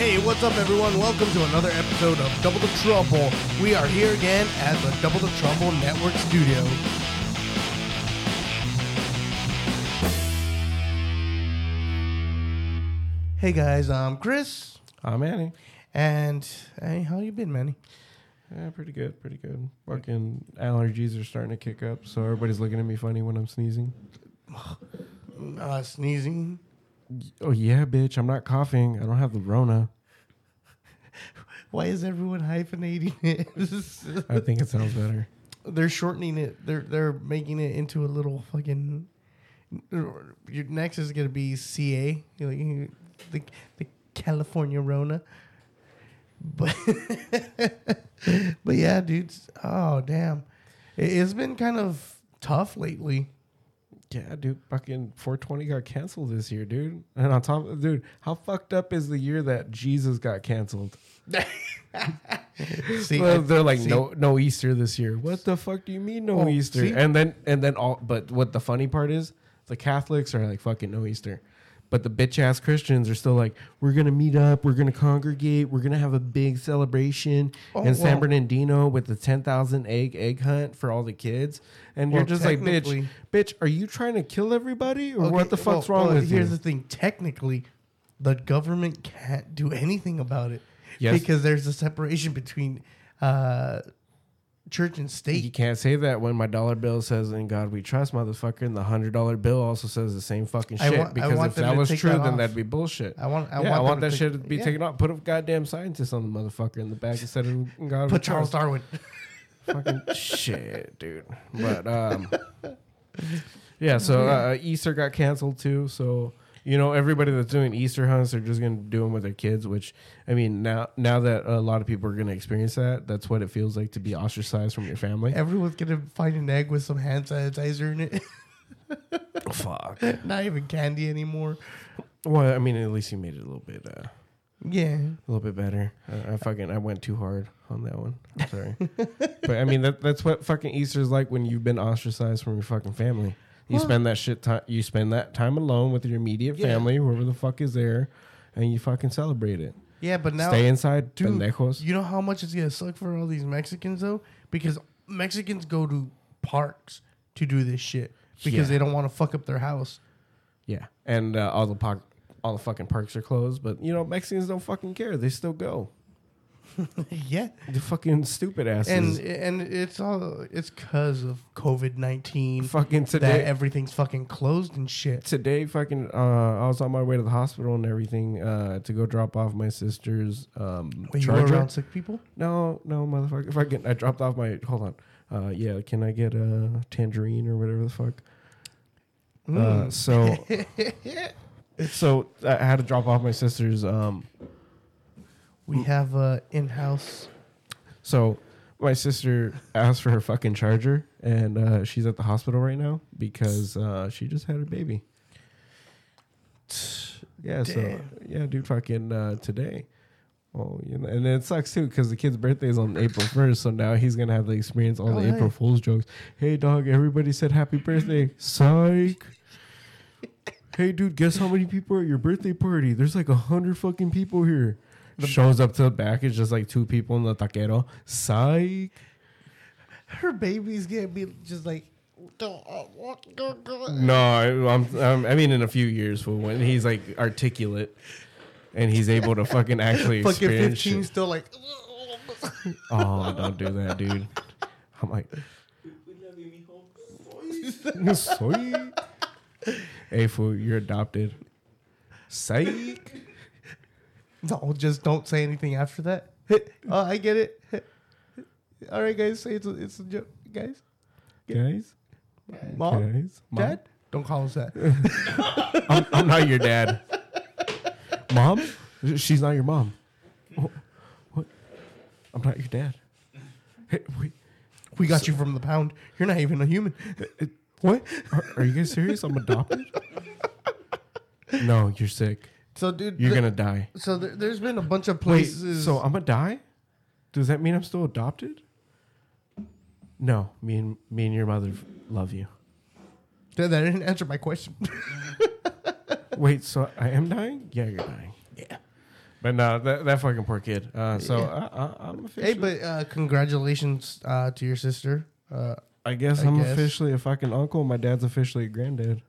Hey, what's up, everyone? Welcome to another episode of Double the Trouble. We are here again at the Double the Trouble Network Studio. Hey guys, I'm Chris, I'm Manny. and hey, how you been, Manny? Yeah, pretty good, pretty good. Fucking allergies are starting to kick up, so everybody's looking at me funny when I'm sneezing. Uh, sneezing. Oh yeah, bitch, I'm not coughing. I don't have the Rona. Why is everyone hyphenating it? I think it sounds better. they're shortening it. They're they're making it into a little fucking. Your next is gonna be CA, like, the the California Rona. But but yeah, dudes. Oh damn, it, it's been kind of tough lately. Yeah, dude, fucking 420 got canceled this year, dude. And on top, of, dude, how fucked up is the year that Jesus got canceled? See, Well, they're like, see, no, no Easter this year. What the fuck do you mean no Oh, Easter? see? And then, and then all. But what the funny part is, the Catholics are like fucking no Easter, but the bitch ass Christians are still like, we're gonna meet up, we're gonna congregate, we're gonna have a big celebration Oh, in San Bernardino with the ten thousand egg egg hunt for all the kids, and you're just like, bitch, bitch, are you trying to kill everybody or Okay, what the fuck's well, wrong well, with you? Here's the thing: technically, the government can't do anything about it Yes. because there's a separation between uh, church and state. You can't say that when my dollar bill says "In God We Trust," motherfucker, and the hundred dollar bill also says the same fucking shit. want- because if that was true, that then that'd be bullshit. I want. I yeah, want, I want that shit to be yeah. taken off. Put a goddamn scientist on the motherfucker in the back instead of "In God We Put Charles Trust." Darwin. fucking shit, dude. But um, yeah. So uh, Easter got canceled too. So you know, everybody that's doing Easter hunts, they're just gonna do them with their kids. Which I mean, now now that a lot of people are gonna experience that, that's what it feels like to be ostracized from your family. Everyone's gonna find an egg with some hand sanitizer in it. Fuck. Not even candy anymore. Well, I mean, at least you made it a little bit, uh, Yeah. a little bit better. Uh, I fucking, I went too hard on that one. I'm sorry, but I mean, that that's what fucking Easter is like when you've been ostracized from your fucking family. You Well- spend that shit time. You spend that time alone with your immediate Yeah. family, whoever the fuck is there, and you fucking celebrate it. Yeah, but now Stay inside, dude, pendejos. you know how much it's gonna suck for all these Mexicans though, because Mexicans go to parks to do this shit because Yeah. they don't want to fuck up their house. yeah, and uh, all the park, all the fucking parks are closed. But you know, Mexicans don't fucking care. They still go. yeah, The fucking stupid asses. and and it's all it's because of COVID nineteen fucking that today, everything's fucking closed and shit. today fucking uh I was on my way to the hospital and everything uh to go drop off my sister's um When you were around sick people, No, no motherfucker. If I get I dropped off my hold on. Uh yeah, can I get a tangerine or whatever the fuck? Uh Mm. so so I had to drop off my sister's um we have a in-house. so my sister asked for her fucking charger and uh she's at the hospital right now because uh she just had her baby. Yeah, so Damn. yeah, dude, fucking uh, today. Oh, you know, and it sucks too because the kid's birthday is on April first, so now he's gonna have to experience all Oh, the April. Fool's jokes. Hey, dog, everybody said happy birthday. Psych. hey, dude, guess how many people are at your birthday party? There's like a hundred fucking people here. Shows up to the back, it's just like two people in the taquero. Psych. Her baby's gonna be just like. No, I, I'm, I'm, I mean, in a few years, for when he's like articulate and he's able to fucking actually Fucking fifteen, still like. Oh, don't do that, dude. I'm like, Soy. Hey, fool, you're adopted. Psych. No, just don't say anything after that. oh, I get it. All right, guys, say it's a, it's a joke, guys. Guys, Mom, guys, Mom? Dad, don't call us that. I'm, I'm not your dad. Mom? She's not your mom. Oh, what? I'm not your dad. Hey, wait. We got you from the pound. You're not even a human. Uh, uh, what? Are, are you guys serious? I'm adopted? no, you're sick. So, dude, You're the- gonna die. So there, there's been a bunch of Wait, places. so I'm gonna die? Does that mean I'm still adopted? No, me and me and your mother love you. that, that didn't answer my question. Wait, so I am dying? Yeah, you're dying. yeah. But no, that, that fucking poor kid. Uh, so Yeah. I, I, I'm officially. Hey, but uh, congratulations uh, to your sister. Uh, I guess I I'm guess. officially a fucking uncle. My dad's officially a granddad.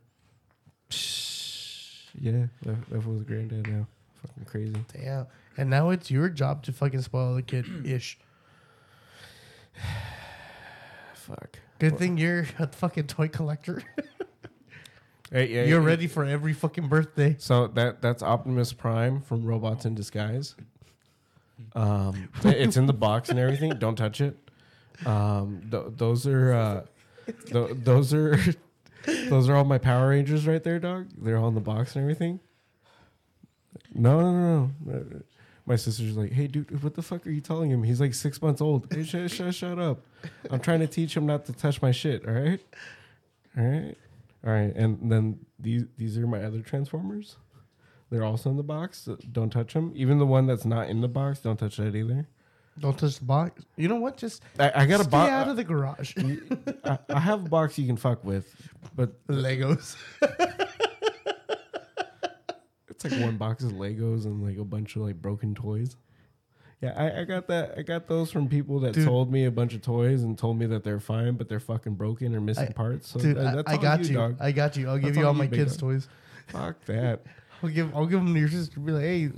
Yeah, that, that was a granddad now. Fucking crazy. damn. And now it's your job to fucking spoil the kid ish. Fuck. Good thing you're a fucking toy collector. Hey, yeah, you're yeah. ready for every fucking birthday. So that that's Optimus Prime from Robots in Disguise. Um, it's in the box and everything. Don't touch it. Um, th- those are uh, th- those are those are all my Power Rangers right there, dog. They're all in the box and everything. No, no, no, no. My sister's like, "Hey, dude, what the fuck are you telling him? He's like six months old. Hey, shut, shut, shut up. I'm trying to teach him not to touch my shit. All right, all right, all right." And then these these are my other Transformers. They're also in the box. so Don't touch them. Even the one that's not in the box, don't touch that either. Don't touch the box. You know what? Just I, I got a box. out of the garage. I, I have a box you can fuck with, but Legos. it's like one box of Legos and like a bunch of like broken toys. Yeah, I, I got that. I got those from people that Dude. sold me a bunch of toys and told me that they're fine, but they're fucking broken or missing I- parts. So Dude, that- I, that's I all got you. dog. I got you. I'll give That's you all all you, my big kids' dog. toys. Fuck that. I'll give I'll give them to your sister. Be like, hey,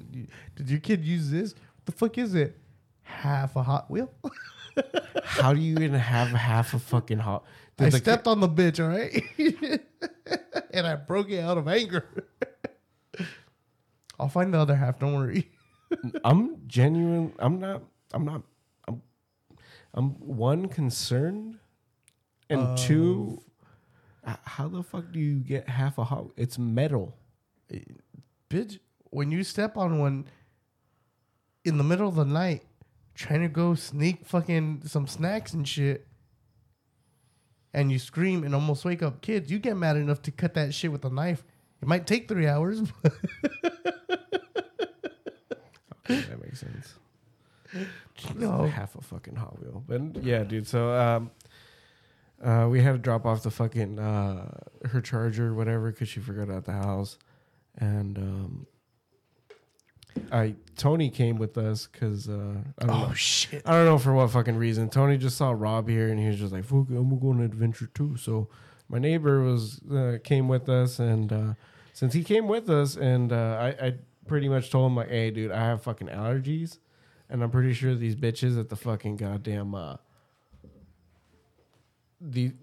did your kid use this? What the fuck is it? Half a Hot Wheel. How do you even have half a fucking hot? I stepped on the bitch, all right, and I broke it out of anger. I'll find the other half. Don't worry. I'm genuine. I'm not. I'm not. I'm. I'm one concerned, and two. How the fuck do you get half a hot? It's metal. bitch, when you step on one in the middle of the night, trying to go sneak fucking some snacks and shit, and you scream and almost wake up kids, you get mad enough to cut that shit with a knife. It might take three hours. Okay, that makes sense. no. half a fucking Hot Wheel. But yeah, dude. So um, uh, we had to drop off the fucking uh, her charger, whatever, because she forgot it at the house, and um, I Tony came with us because uh, I don't know. Oh shit. I don't know for what fucking reason. Tony just saw Rob here and he was just like, "Fuck, I'm gonna go on an adventure too." So my neighbor was uh, came with us, and uh, since he came with us, and uh, I, I pretty much told him like, "Hey, dude, I have fucking allergies, and I'm pretty sure these bitches at the fucking goddamn uh, these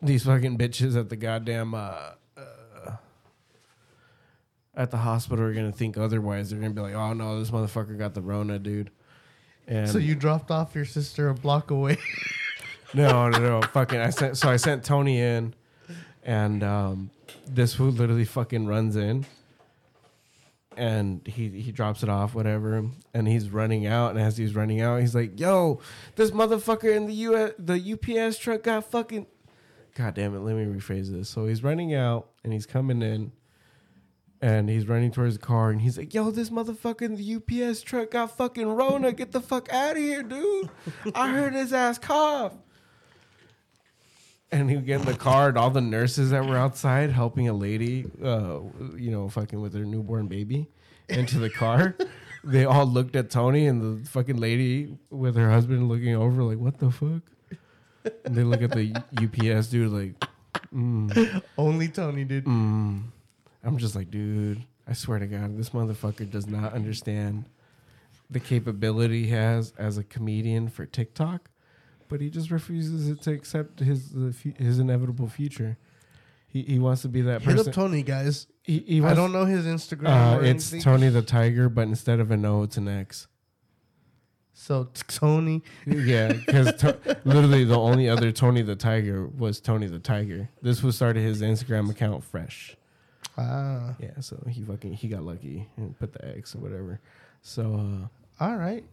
these fucking bitches at the goddamn uh, at the hospital are gonna think otherwise. They're gonna be like, "Oh no, this motherfucker got the Rona, dude." And So you dropped off your sister a block away. no, no, no, fucking. I sent so I sent Tony in, and um, this fool literally fucking runs in, and he he drops it off, whatever, and he's running out, and as he's running out, he's like, "Yo, this motherfucker in the U the UPS truck got fucking." God damn it! Let me rephrase this. So he's running out, and he's coming in. And he's running towards the car, and he's like, "Yo, this motherfucker in the UPS truck got fucking Rona. Get the fuck out of here, dude! I heard his ass cough." and he would get in the car and all the nurses that were outside helping a lady uh you know fucking with their newborn baby into the car they all looked at tony and the fucking lady with her husband looking over like what the fuck and they look at the ups dude like mm, Only Tony did. mm. I'm just like dude i swear to god this motherfucker does not understand the capability he has as a comedian for tiktok but he just refuses to accept his his inevitable future. He he wants to be that Hit person. up Tony, guys. he, he I don't know his Instagram. Uh, it's anything. Tony the Tiger, but instead of an O, it's an X. So t- Tony. Yeah, because to- literally the only other Tony the Tiger was Tony the Tiger. This was started his Instagram account fresh. Ah, Yeah, so he fucking he got lucky and put the X or whatever. So uh, all right.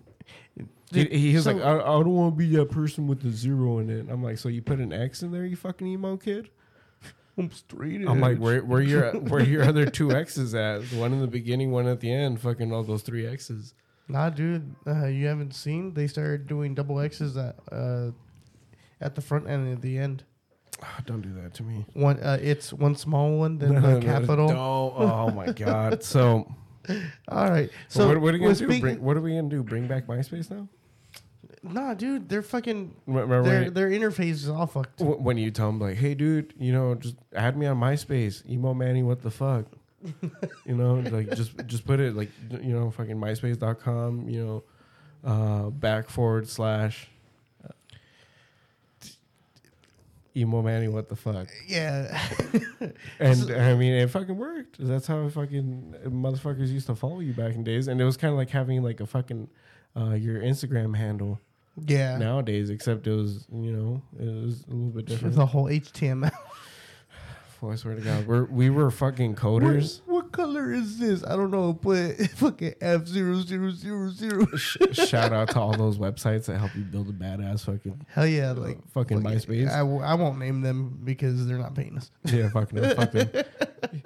he, he was So- like, I, I don't want to be that person with the zero in it. I'm like, so you put an X in there, you fucking emo kid? I'm straight. I'm like, where where your where your other two X's at? The one in the beginning, one at the end. Fucking all those three X's. Nah, dude, uh, you haven't seen? They started doing double X's at uh, at the front and at the end. Ah, don't do that to me. One, uh, it's one small one, then the capital. Don't. Oh my god. So All right. So what, what are we gonna do? speak- Bring, what are we gonna do? Bring back MySpace now? Nah, dude, they're fucking. Remember Their their interface is all fucked. Wh- when you tell them like, "Hey, dude, you know, just add me on MySpace, emo Manny, what the fuck?" you know, like just just put it like you know, fucking MySpace.com, you know, uh, back forward slash uh, emo Manny, what the fuck? Yeah. And I mean, it fucking worked. That's how fucking motherfuckers used to follow you back in days, and it was kind of like having like a fucking uh, your Instagram handle yeah. nowadays, except it was you know it was a little bit different. The whole HTML. I swear to God, we're, we were fucking coders. Color is this? I don't know. Put fucking F zero zero zero zero. Sh- shout out to all those websites that help you build a badass fucking Hell yeah! Uh, like fucking fucking- MySpace. I, w- I won't name them because they're not paying us. yeah, fucking no, fuck them.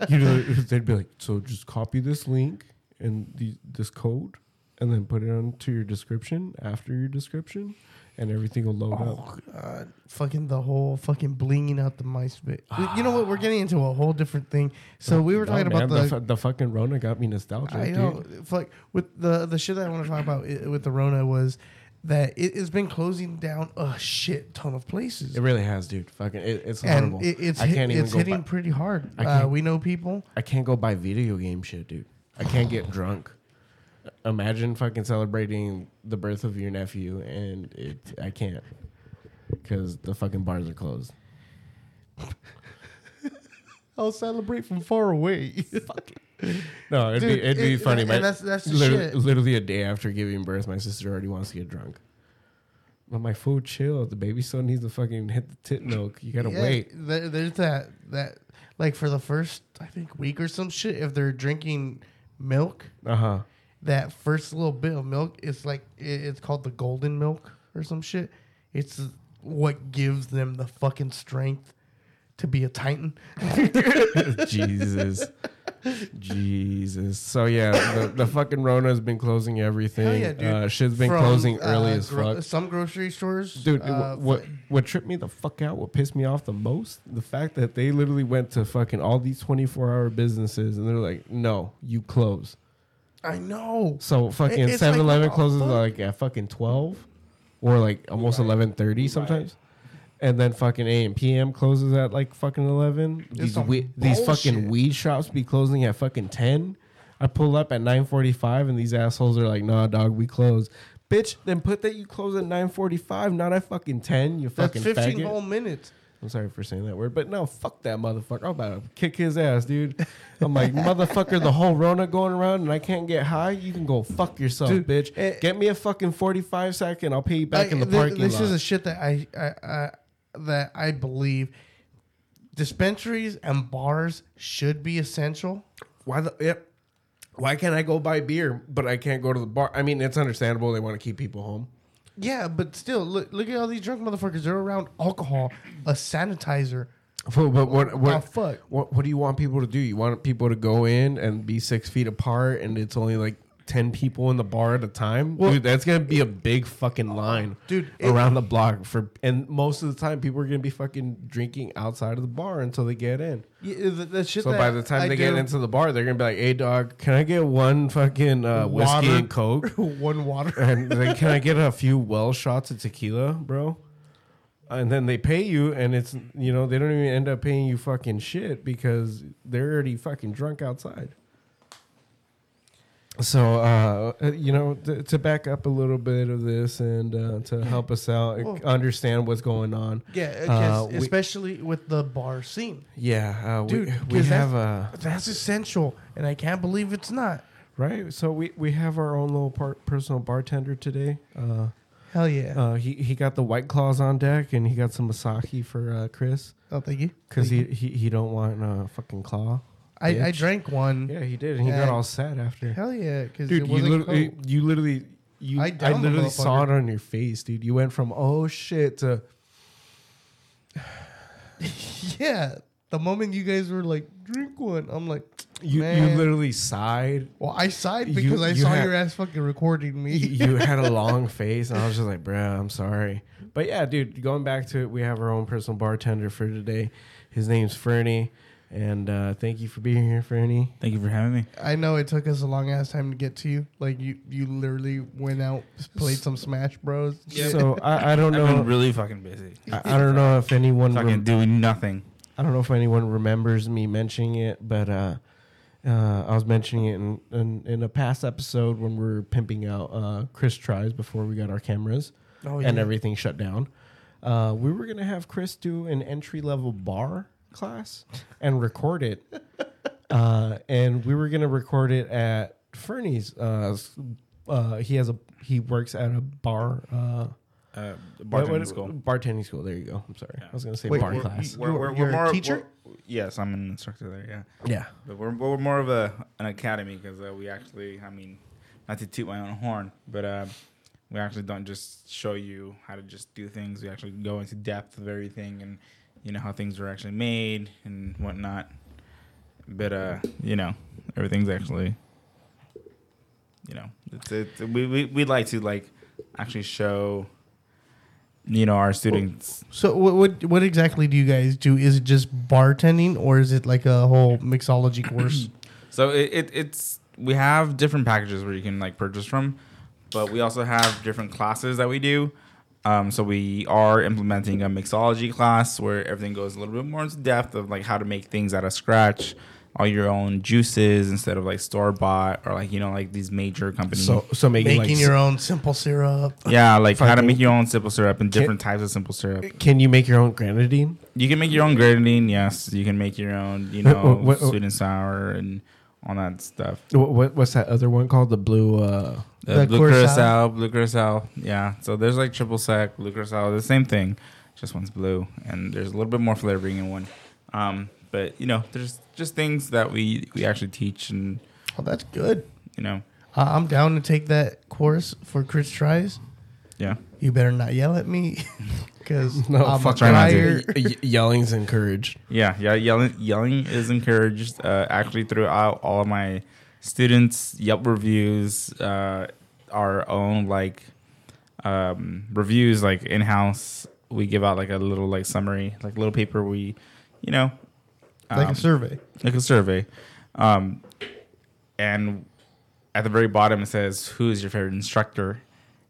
You know, they'd be like, so just copy this link and the, this code, and then put it onto your description after your description, and everything will load up. Oh god! Fucking the whole fucking blinging out the MySpace. you know what? We're getting into a whole different thing. So we were No, talking man, about the. fu- the fucking Rona got me nostalgic. I dude. know. Fuck with the the shit that I want to talk about with the Rona was that it has been closing down a shit ton of places. It really has, dude. Fucking, it, it's and horrible. it, it's I can't even it's hitting Buy, pretty hard. Uh, we know people. I can't go buy video game shit, dude. I can't get drunk. Imagine fucking celebrating the birth of your nephew, and it. I can't because the fucking bars are closed. I'll celebrate from far away. No, it'd Dude, be it'd be it- funny. and My, that's- that's the literally, shit. literally a day after giving birth, my sister already wants to get drunk. I'm like, fool, chill. The baby still needs to fucking hit the tit milk. You gotta Yeah, wait. There, there's that that like for the first I think week or some shit. If they're drinking milk, Uh huh. That first little bit of milk is like it, it's called the golden milk or some shit. It's what gives them the fucking strength to be a titan. Jesus. Jesus. So yeah, the, the fucking Rona has been closing everything. Hell yeah, dude. Uh, shit's been From, closing uh, early as gro- fuck. Some grocery stores, Dude, uh, what what tripped me the fuck out? What pissed me off the most? The fact that they literally went to fucking all these twenty four hour businesses and they're like, no, you close. I know. So fucking it's like, 7 Eleven what the closes fuck? like at fucking twelve, or like almost eleven thirty sometimes. And then fucking AM PM closes at like fucking eleven. These some we, these fucking weed shops be closing at fucking ten. I pull up at nine forty five, and these assholes are like, "Nah, dog, we close." Bitch, then put that you close at nine forty five, not at fucking ten. You That's fucking 15 faggot. whole minutes. I'm sorry for saying that word, but no, fuck that motherfucker. I'm about to kick his ass, dude. I'm like, motherfucker, the whole Rona going around and I can't get high. You can go fuck yourself, Dude, bitch. eh, get me a fucking 45 second. I'll pay you back I- in the thi- parking this lot. This is a shit that I, I, I that I believe dispensaries and bars should be essential. Why the? Yep. Why can't I go buy beer, but I can't go to the bar? I mean, it's understandable. They want to keep people home. Yeah, but still, look look at all these drunk motherfuckers. They're around alcohol, a sanitizer. But, but what Oh, what, fuck. what what do you want people to do? You want people to go in and be six feet apart, and it's only like ten people in the bar at a time. Well- dude, that's gonna be a big fucking line, Dude, it- around the block for. And most of the time, people are gonna be fucking drinking outside of the bar until they get in. Yeah, shit So that by the time I they do- get into the bar, they're gonna be like, "Hey, dog, can I get one fucking uh, whiskey Water. and coke?" one water. and then can I get a few well shots of tequila, bro? And then they pay you, and it's you know they don't even end up paying you fucking shit because they're already fucking drunk outside. So uh, you know to, to back up a little bit of this and uh, to help us out Well- understand what's going on. Yeah, Uh, guess, we- especially with the bar scene. Yeah, uh, Dude, we, we have a That's essential, and I can't believe it's not. right. So we, we have our own little part, personal bartender today. Uh, Hell yeah. Uh, he he got the white claws on deck, and he got some Asahi for uh, Chris oh, thank you. because he, you. he he don't want a fucking claw. I, I drank one. Yeah, he did, and he got all sad after. Hell yeah, because Dude, it you wasn't literally, cold. you literally, you I I, downed the literally saw it motherfucker. on your face, dude. You went from oh shit to yeah. The moment you guys were like, drink one, I'm like, you Man. you literally sighed. well, I sighed You- because I you saw had- your ass fucking recording me. you had a long face, and I was just like, bruh, I'm sorry. But yeah, dude, going back to it, we have our own personal bartender for today. His name's Fernie. And uh, thank you for being here, Fernie. Thank you for having me. I know it took us a long ass time to get to you. Like you, you literally went out, played some Smash Bros. shit. So I, I don't know. I've been know. really fucking busy. I, I don't know if anyone. Fucking rem- doing nothing. I don't know if anyone remembers me mentioning it, but uh, uh, I was mentioning it in, in in a past episode when we were pimping out uh, Chris tries before we got our cameras oh, and everything shut down. Uh, we were gonna have Chris do an entry level bar class and record it, uh, and we were gonna record it at Fernie's. Uh, uh, he has a he works at a bar. Uh, Uh, what- bartending what- school. Bartending school. There you go. I'm sorry. Yeah. I was gonna say Wait, bar wait, class. you- You're- you're a more teacher? we're- yes, I'm an instructor there. Yeah, yeah. but we're, we're more of a an academy because uh, we actually, I mean, not to toot my own horn, but uh, we actually don't just show you how to just do things. We actually go into depth of everything and you know how things are actually made and whatnot. But uh, you know, everything's actually, you know, it's, it's we we we'd like to like actually show. You know our students. So what, what what exactly do you guys do? Is it just bartending or is it like a whole mixology course? So it, it it's we have different packages where you can like purchase from, but we also have different classes that we do. Um, so we are implementing a mixology class where everything goes a little bit more into depth of like how to make things out of scratch, all your own juices instead of like store bought or like you know like these major companies. So so making, Making like, your own simple syrup. yeah, like how to make your own simple syrup and different types of simple syrup. Can you make your own grenadine? You can make your own grenadine, yes. You can make your own, you know, What- what- sweet and sour and all that stuff. What, what what's that other one called? The blue. Uh, The, The blue Curacao? curacao, blue curacao. Yeah. So there's like triple sec, blue curacao, the same thing. Just one's blue, and there's a little bit more flavoring in one. Um, but you know, there's just things that we we actually teach, and Oh, that's good. you know, I- I'm down to take that course for Chris tries. yeah. You better not yell at me, because No, I'm fuck a try not to. crier. y- y- yelling's encouraged. Yeah, yeah, yelling yelling is encouraged. Uh, actually, throughout all of my students, Yelp reviews, uh, our own like um, reviews, like in house, we give out like a little like summary, like little paper. We, you know, like um, a survey. like a survey, um, and at the very bottom it says, "Who is your favorite instructor?"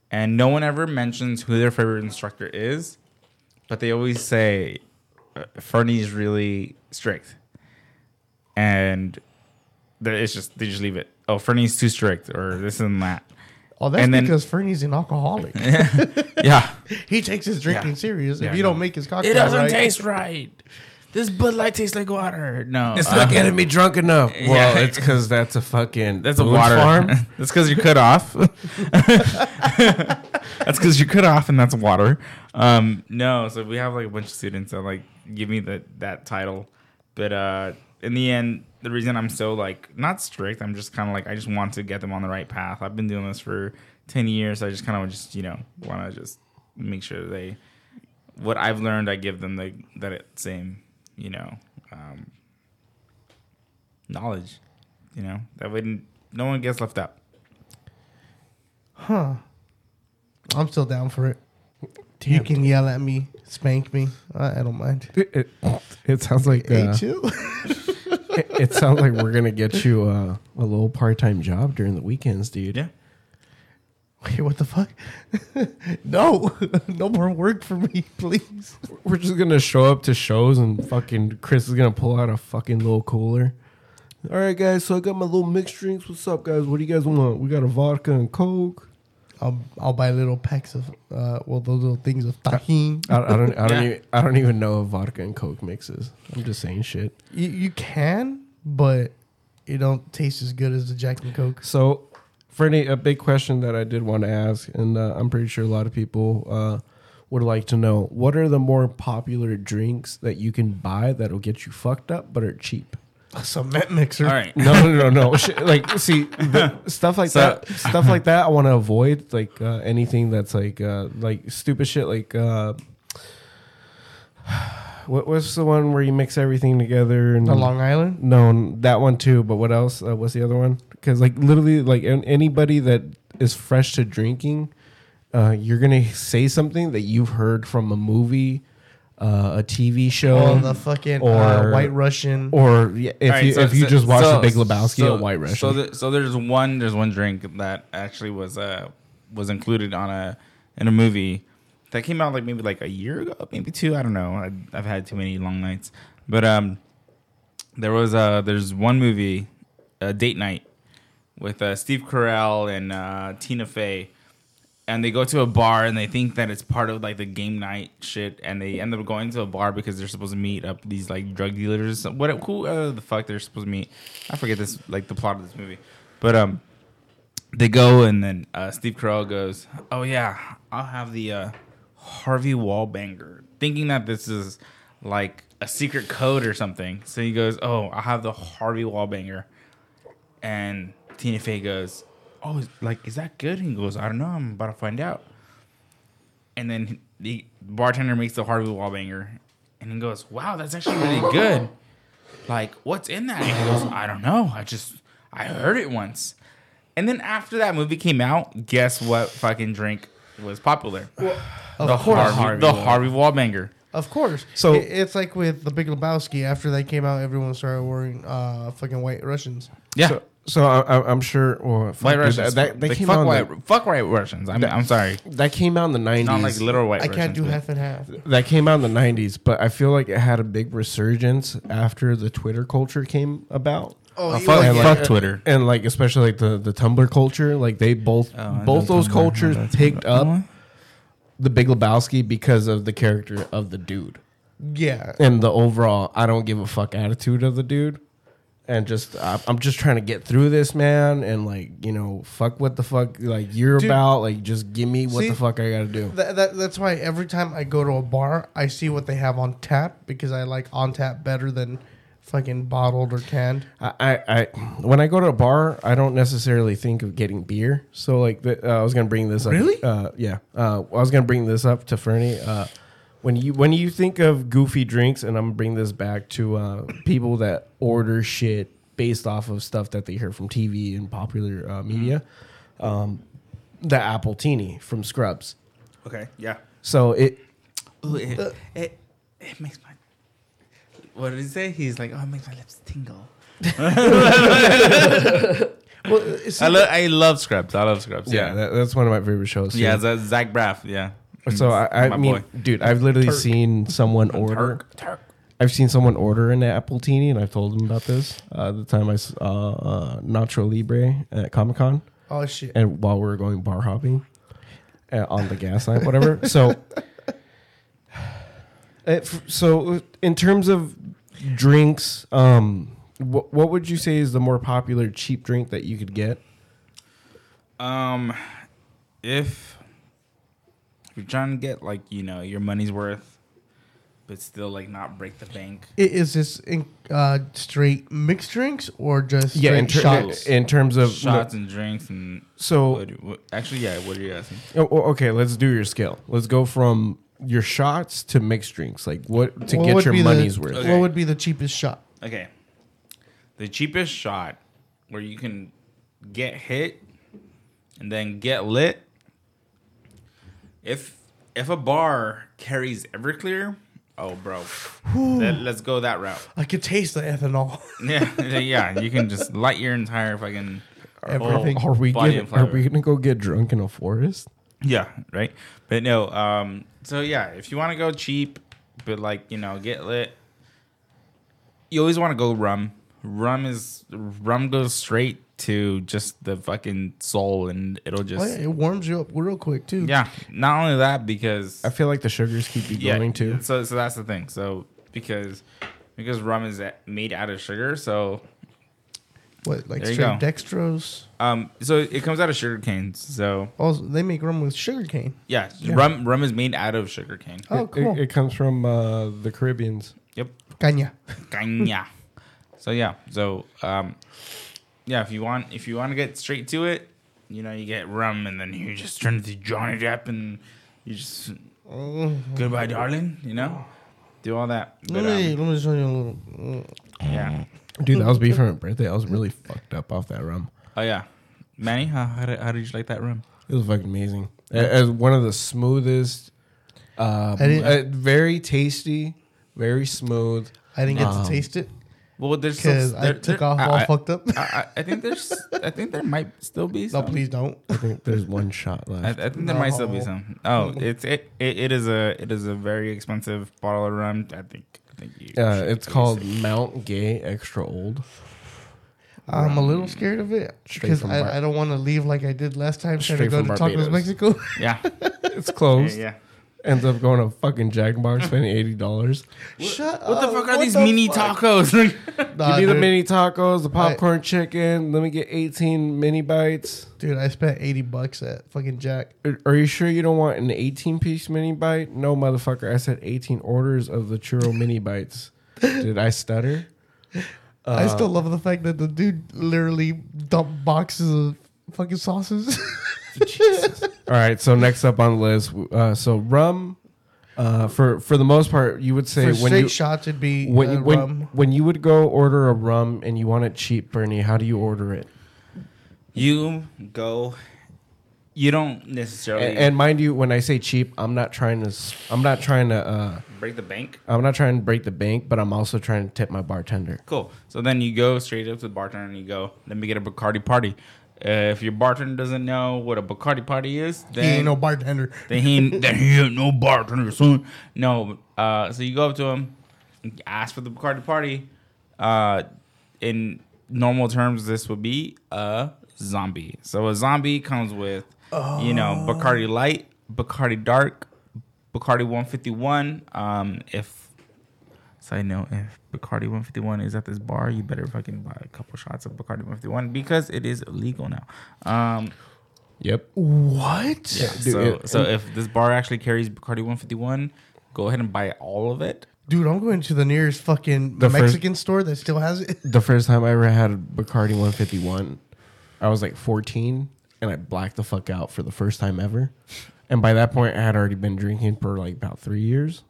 And no one ever mentions who their favorite instructor is, but they always say, uh, "Fernie's really strict," and that it's just they just leave it. Oh, Fernie's too strict, or this and that. Oh, that's and then- because Fernie's an alcoholic. yeah, he takes his drinking Yeah. serious. Yeah, if you no. don't make his cocktail it doesn't right, taste right. This Bud Light tastes like water. No, It's uh, not getting me drunk enough. Well, Yeah. it's because that's a fucking That's a water farm. that's because you're cut off. that's because you're cut off, and that's water. Um, no, so we have like a bunch of students that like give me that that title, but uh, in the end, the reason I'm so like not strict, I'm just kind of like I just want to get them on the right path. I've been doing this for ten years. I just kind of just you know want to just make sure they what I've learned, I give them the that same you know um, knowledge. You know that wouldn't no one gets left out. huh? I'm still down for it. you can yell at me, spank me. I, I don't mind. It, it, it sounds like uh, it, it sounds like we're gonna get you uh, a little part time job during the weekends, dude. Yeah. Wait, what the fuck? no, no more work for me, please. We're just gonna show up to shows and fucking Chris is gonna pull out a fucking little cooler. All right, guys. So I got my little mixed drinks. What's up, guys? What do you guys want? We got a vodka and coke. I'll I'll buy little packs of uh, well, those little things of tahine. I, I don't. I don't Yeah. even. I don't even know if vodka and coke mixes. I'm just saying shit. You, you can, but it don't taste as good as the Jack and Coke. So, Freddie, a big question that I did want to ask, and uh, I'm pretty sure a lot of people uh, would like to know: What are the more popular drinks that you can buy that'll get you fucked up but are cheap? A cement mixer. All right. No, no, no, no. Shit, like, see, the, stuff like So- that. Stuff like that. I want to avoid. Like uh, anything that's like uh, like stupid shit. Like uh, what was the one where you mix everything together and The Long Island. No, that one too. But what else? Uh, what's the other one? Because like literally, like anybody that is fresh to drinking, uh, you're gonna say something that you've heard from a movie, uh, a TV show, Oh, the fucking or uh, White Russian. or yeah, if Alright, you so- if you so- just watch so- the Big Lebowski, so- a White Russian. So, there, so there's one there's one drink that actually was uh was included on a in a movie that came out like maybe like a year ago, maybe two. I don't know. I, I've had too many long nights, but um, there was uh there's one movie, uh, Date Night, with uh, Steve Carell and uh, Tina Fey. And they go to a bar and they think that it's part of like the game night shit, and they end up going to a bar because they're supposed to meet up these like drug dealers. What who uh, the fuck they're supposed to meet? I forget this like the plot of this movie, but um, they go and then uh, Steve Carell goes, "Oh yeah, I'll have the uh, Harvey Wallbanger," thinking that this is like a secret code or something. So he goes, "Oh, I'll have the Harvey Wallbanger," and Tina Fey goes, "Oh, is- like is that good?" He goes, "I don't know. I'm about to find out." And then the bartender makes the Harvey Wallbanger, and he goes, "Wow, that's actually really good." Like, what's in that? And he goes, "I don't know. I just I heard it once." And then after that movie came out, guess what fucking drink was popular? of the course, Harvey, the Harvey Wallbanger. of course. So- So it's like with the Big Lebowski. After they came out, everyone started wearing uh fucking White Russians. Yeah. So, so I, I- I'm sure. Well, fuck, White Russians. That, that Like, came fuck, out. in white, the- fuck white Russians. I'm, I'm sorry. that came out in the '90s. Not like literal white I can't do half and half. that came out in the '90s, but I feel like it had a big resurgence after the Twitter culture came about. Oh, oh but- fuck, like- And, fuck like, Twitter. and like especially like the the Tumblr culture, like they both Oh, both those Tumblr. cultures That's- picked up the Big Lebowski because of the character of the dude yeah. and the overall I don't give a fuck attitude of the dude, and just I'm just trying to get through this, man, and like you know fuck what the fuck like you're Dude. about, like just give me what See, the fuck I gotta do. That, that, that's why every time I go to a bar, I see what they have on tap because I like on tap better than fucking bottled or canned. I, I, I when I go to a bar, I don't necessarily think of getting beer. So like, the, uh, I was gonna bring this up. Really? Uh, yeah. Uh, I was gonna bring this up to Fernie. Uh, when you when you think of goofy drinks, and I'm gonna bring this back to uh, people that order shit based off of stuff that they hear from TV and popular uh, media, um, the appletini from Scrubs. Okay. Yeah. So it Ooh, it, it, it makes my. What did he say? He's like, oh, it makes my lips tingle. Well, it's, I, lo- I love Scrubs. I love Scrubs. yeah, Yeah. that, that's one of my favorite shows. too. Yeah, Zach Zach Braff. Yeah. So I, I My mean, dude, I've literally Turk. seen someone order. Turk. Turk. I've seen someone order an appletini, and I've told them about this. Uh, the time I saw uh, Nacho Libre at Comic Con, oh shit. and while we were going bar hopping uh, on the Gaslamp, whatever. So, it, f- so in terms of drinks, um, what what would you say is the more popular cheap drink that you could get? Um, if you're trying to get like you know your money's worth, but still like not break the bank. I- Is this in, uh, straight mixed drinks or just straight Yeah, in, ter- shots? in terms of Shots and drinks and So what, what, actually, yeah. What are you asking? Oh, oh, okay, let's do your scale. Let's go from your shots to mixed drinks. Like what to What get your be the- money's worth. Okay. What would be the cheapest shot? Okay, the cheapest shot where you can get hit and then get lit. If if a bar carries Everclear, oh bro, let, us go that route. I could taste the ethanol. Yeah, yeah, you can just light your entire fucking Everything. Are we Body get, and are flavor. we gonna go get drunk in a forest? Yeah, right. But no, um, so yeah, if you want to go cheap, but like you know, get lit, you always want to go rum. Rum is rum goes straight to just the fucking soul, and it'll Oh, just yeah, it warms you up real quick too. yeah. Not only that, because I feel like the sugars keep you yeah, going too. So so that's the thing. So because because rum is made out of sugar, so What like straight go. dextrose? um, so it comes out of sugar canes. So Also, they make rum with sugar cane. yeah, Yeah. rum rum is made out of sugar cane. Oh, It- cool. It, it comes from uh, the Caribbeans. Yep, caña. Caña. So yeah, so um, yeah, if you want, if you want to get straight to it, you know, you get rum, and then you just turn to Johnny Depp, and you just goodbye, darling. You know, do all that. But, Let me um, let me show you a little. mm. yeah. Dude, that was me for my birthday. I was really fucked up off that rum. Oh yeah, Manny, how how did, how did you like that rum? It was fucking amazing. As one of the smoothest Um, uh, very tasty, very smooth. I didn't get Um, to taste it Well, there's still- because I there- took there- off I- all I- fucked up. I, I- I think there's. I think there might still be. no, Some. please don't. I think there's one shot left. I think there might still be some. Oh, it's it, it. It is a. It is a very expensive bottle of rum. I think. I think you. Uh, it's called least- Mount Gay Extra Old. I'm a little scared of it because from Bar- I, I don't want to leave like I did last time trying to go from to Tacos Mexico. Yeah. It's yeah. closed. Yeah. Ends up going to fucking Jack in the Box, spending eighty dollars. Shut What the fuck are What these the mini fuck? tacos? Nah, Give me the dude. mini tacos, the popcorn chicken. Let me get eighteen mini bites. Dude, I spent 80 bucks at fucking Jack. Are- Are you sure you don't want an eighteen piece mini bite? No, motherfucker. I said eighteen orders of the churro mini bites. Did I stutter? I Uh, still love the fact that the dude literally dumped boxes of fucking sauces. All right. So next up on the list, uh, so rum. Uh, for for the most part, you would say For when straight you shots, it'd be when uh, you, when, rum. when you would go order a rum and you want it cheap, Fernie, how do you order it? you go. You don't necessarily And, and mind you, when I say cheap, I'm not trying to s- I'm not trying to uh, break the bank. I'm not trying to break the bank, but I'm also trying to tip my bartender. Cool. So then you go straight up to the bartender and you go, "Let me get a Bacardi party." Uh, if your bartender doesn't know what a Bacardi party is, he ain't no bartender. then he then he ain't no bartender, son. No. Uh, so you go up to him, ask for the Bacardi party. Uh, in normal terms, this would be a zombie. So a zombie comes with, you know, Bacardi Light, Bacardi Dark, Bacardi 151. Um, if side note, if Bacardi 151 is at this bar, you better fucking buy a couple shots of Bacardi 151 because it is illegal now. Um, Yep. What? yeah. dude, so, it- so if this bar actually carries Bacardi 151, go ahead and buy all of it. Dude, I'm going to the nearest fucking The first- Mexican store that still has it. The first time I ever had Bacardi 151, I was like 14 and I blacked the fuck out for the first time ever. And by that point, I had already been drinking for like about three years.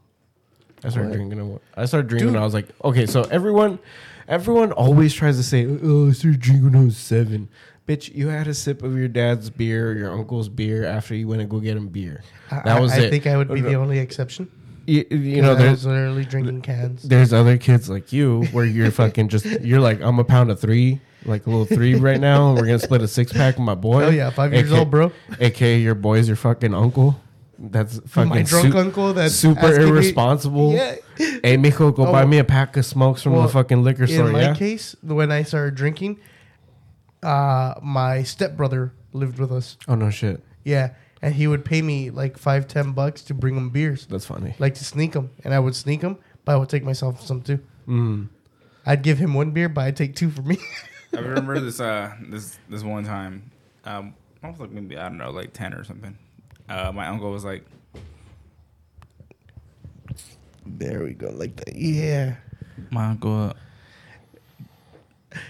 I started What? drinking. in- I started drinking. Dude. When I was like, okay, so everyone, everyone always tries to say, "Oh, I started drinking when I was seven. Bitch, you had a sip of your dad's beer, or your uncle's beer after you went and go get him beer. I- That was I, it. I think I would be the uh, only exception. You, you know, I there's was literally drinking cans. there's other kids like you where you're fucking just you're like I'm a pound of three, like a little three right now, and we're gonna split a six pack with my boy. Oh yeah, five years AK old, bro. AKA your boy's your fucking uncle. That's fucking My drunk su- uncle that's super asking me- irresponsible. Yeah. Hey, mijo, go Oh, buy me a pack of smokes from well, the fucking liquor In store. In my Yeah. case, when I started drinking, uh, my stepbrother lived with us. Oh no shit. Yeah, and he would pay me like five, ten bucks to bring him beers, That's funny. like to sneak them, and I would sneak them, but I would take myself some too. Mm. I'd give him one beer, but I'd take two for me. I remember this uh this this one time. Um, I was like maybe I don't know like ten or something. Uh, my uncle was like, there we go, like that. Yeah. my uncle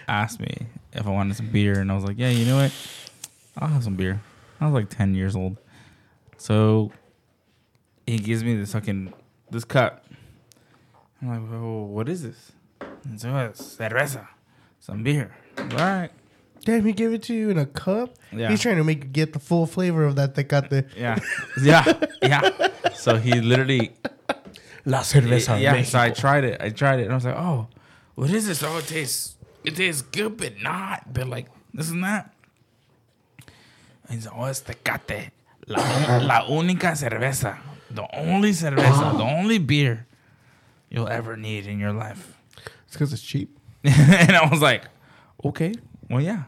asked me if I wanted some beer, and I was like, yeah, you know what, I'll have some beer. I was like ten years old, so he gives me this fucking this cup. I'm like, oh, what is this? And so it's cerveza, some beer. All right. Damn, he gave it to you in a cup. Yeah. He's trying to make you get the full flavor of that tecate. Yeah, yeah, yeah. So he literally La cerveza. yeah, so I tried it. I tried it, and I was like, "Oh, what is this? Oh, it tastes, it tastes good, but not, but like this and that." And he's like, "Oh, it's Tecate, la, la única cerveza, the only cerveza, the only beer you'll ever need in your life." It's because it's cheap. and I was like, "Okay, well, yeah."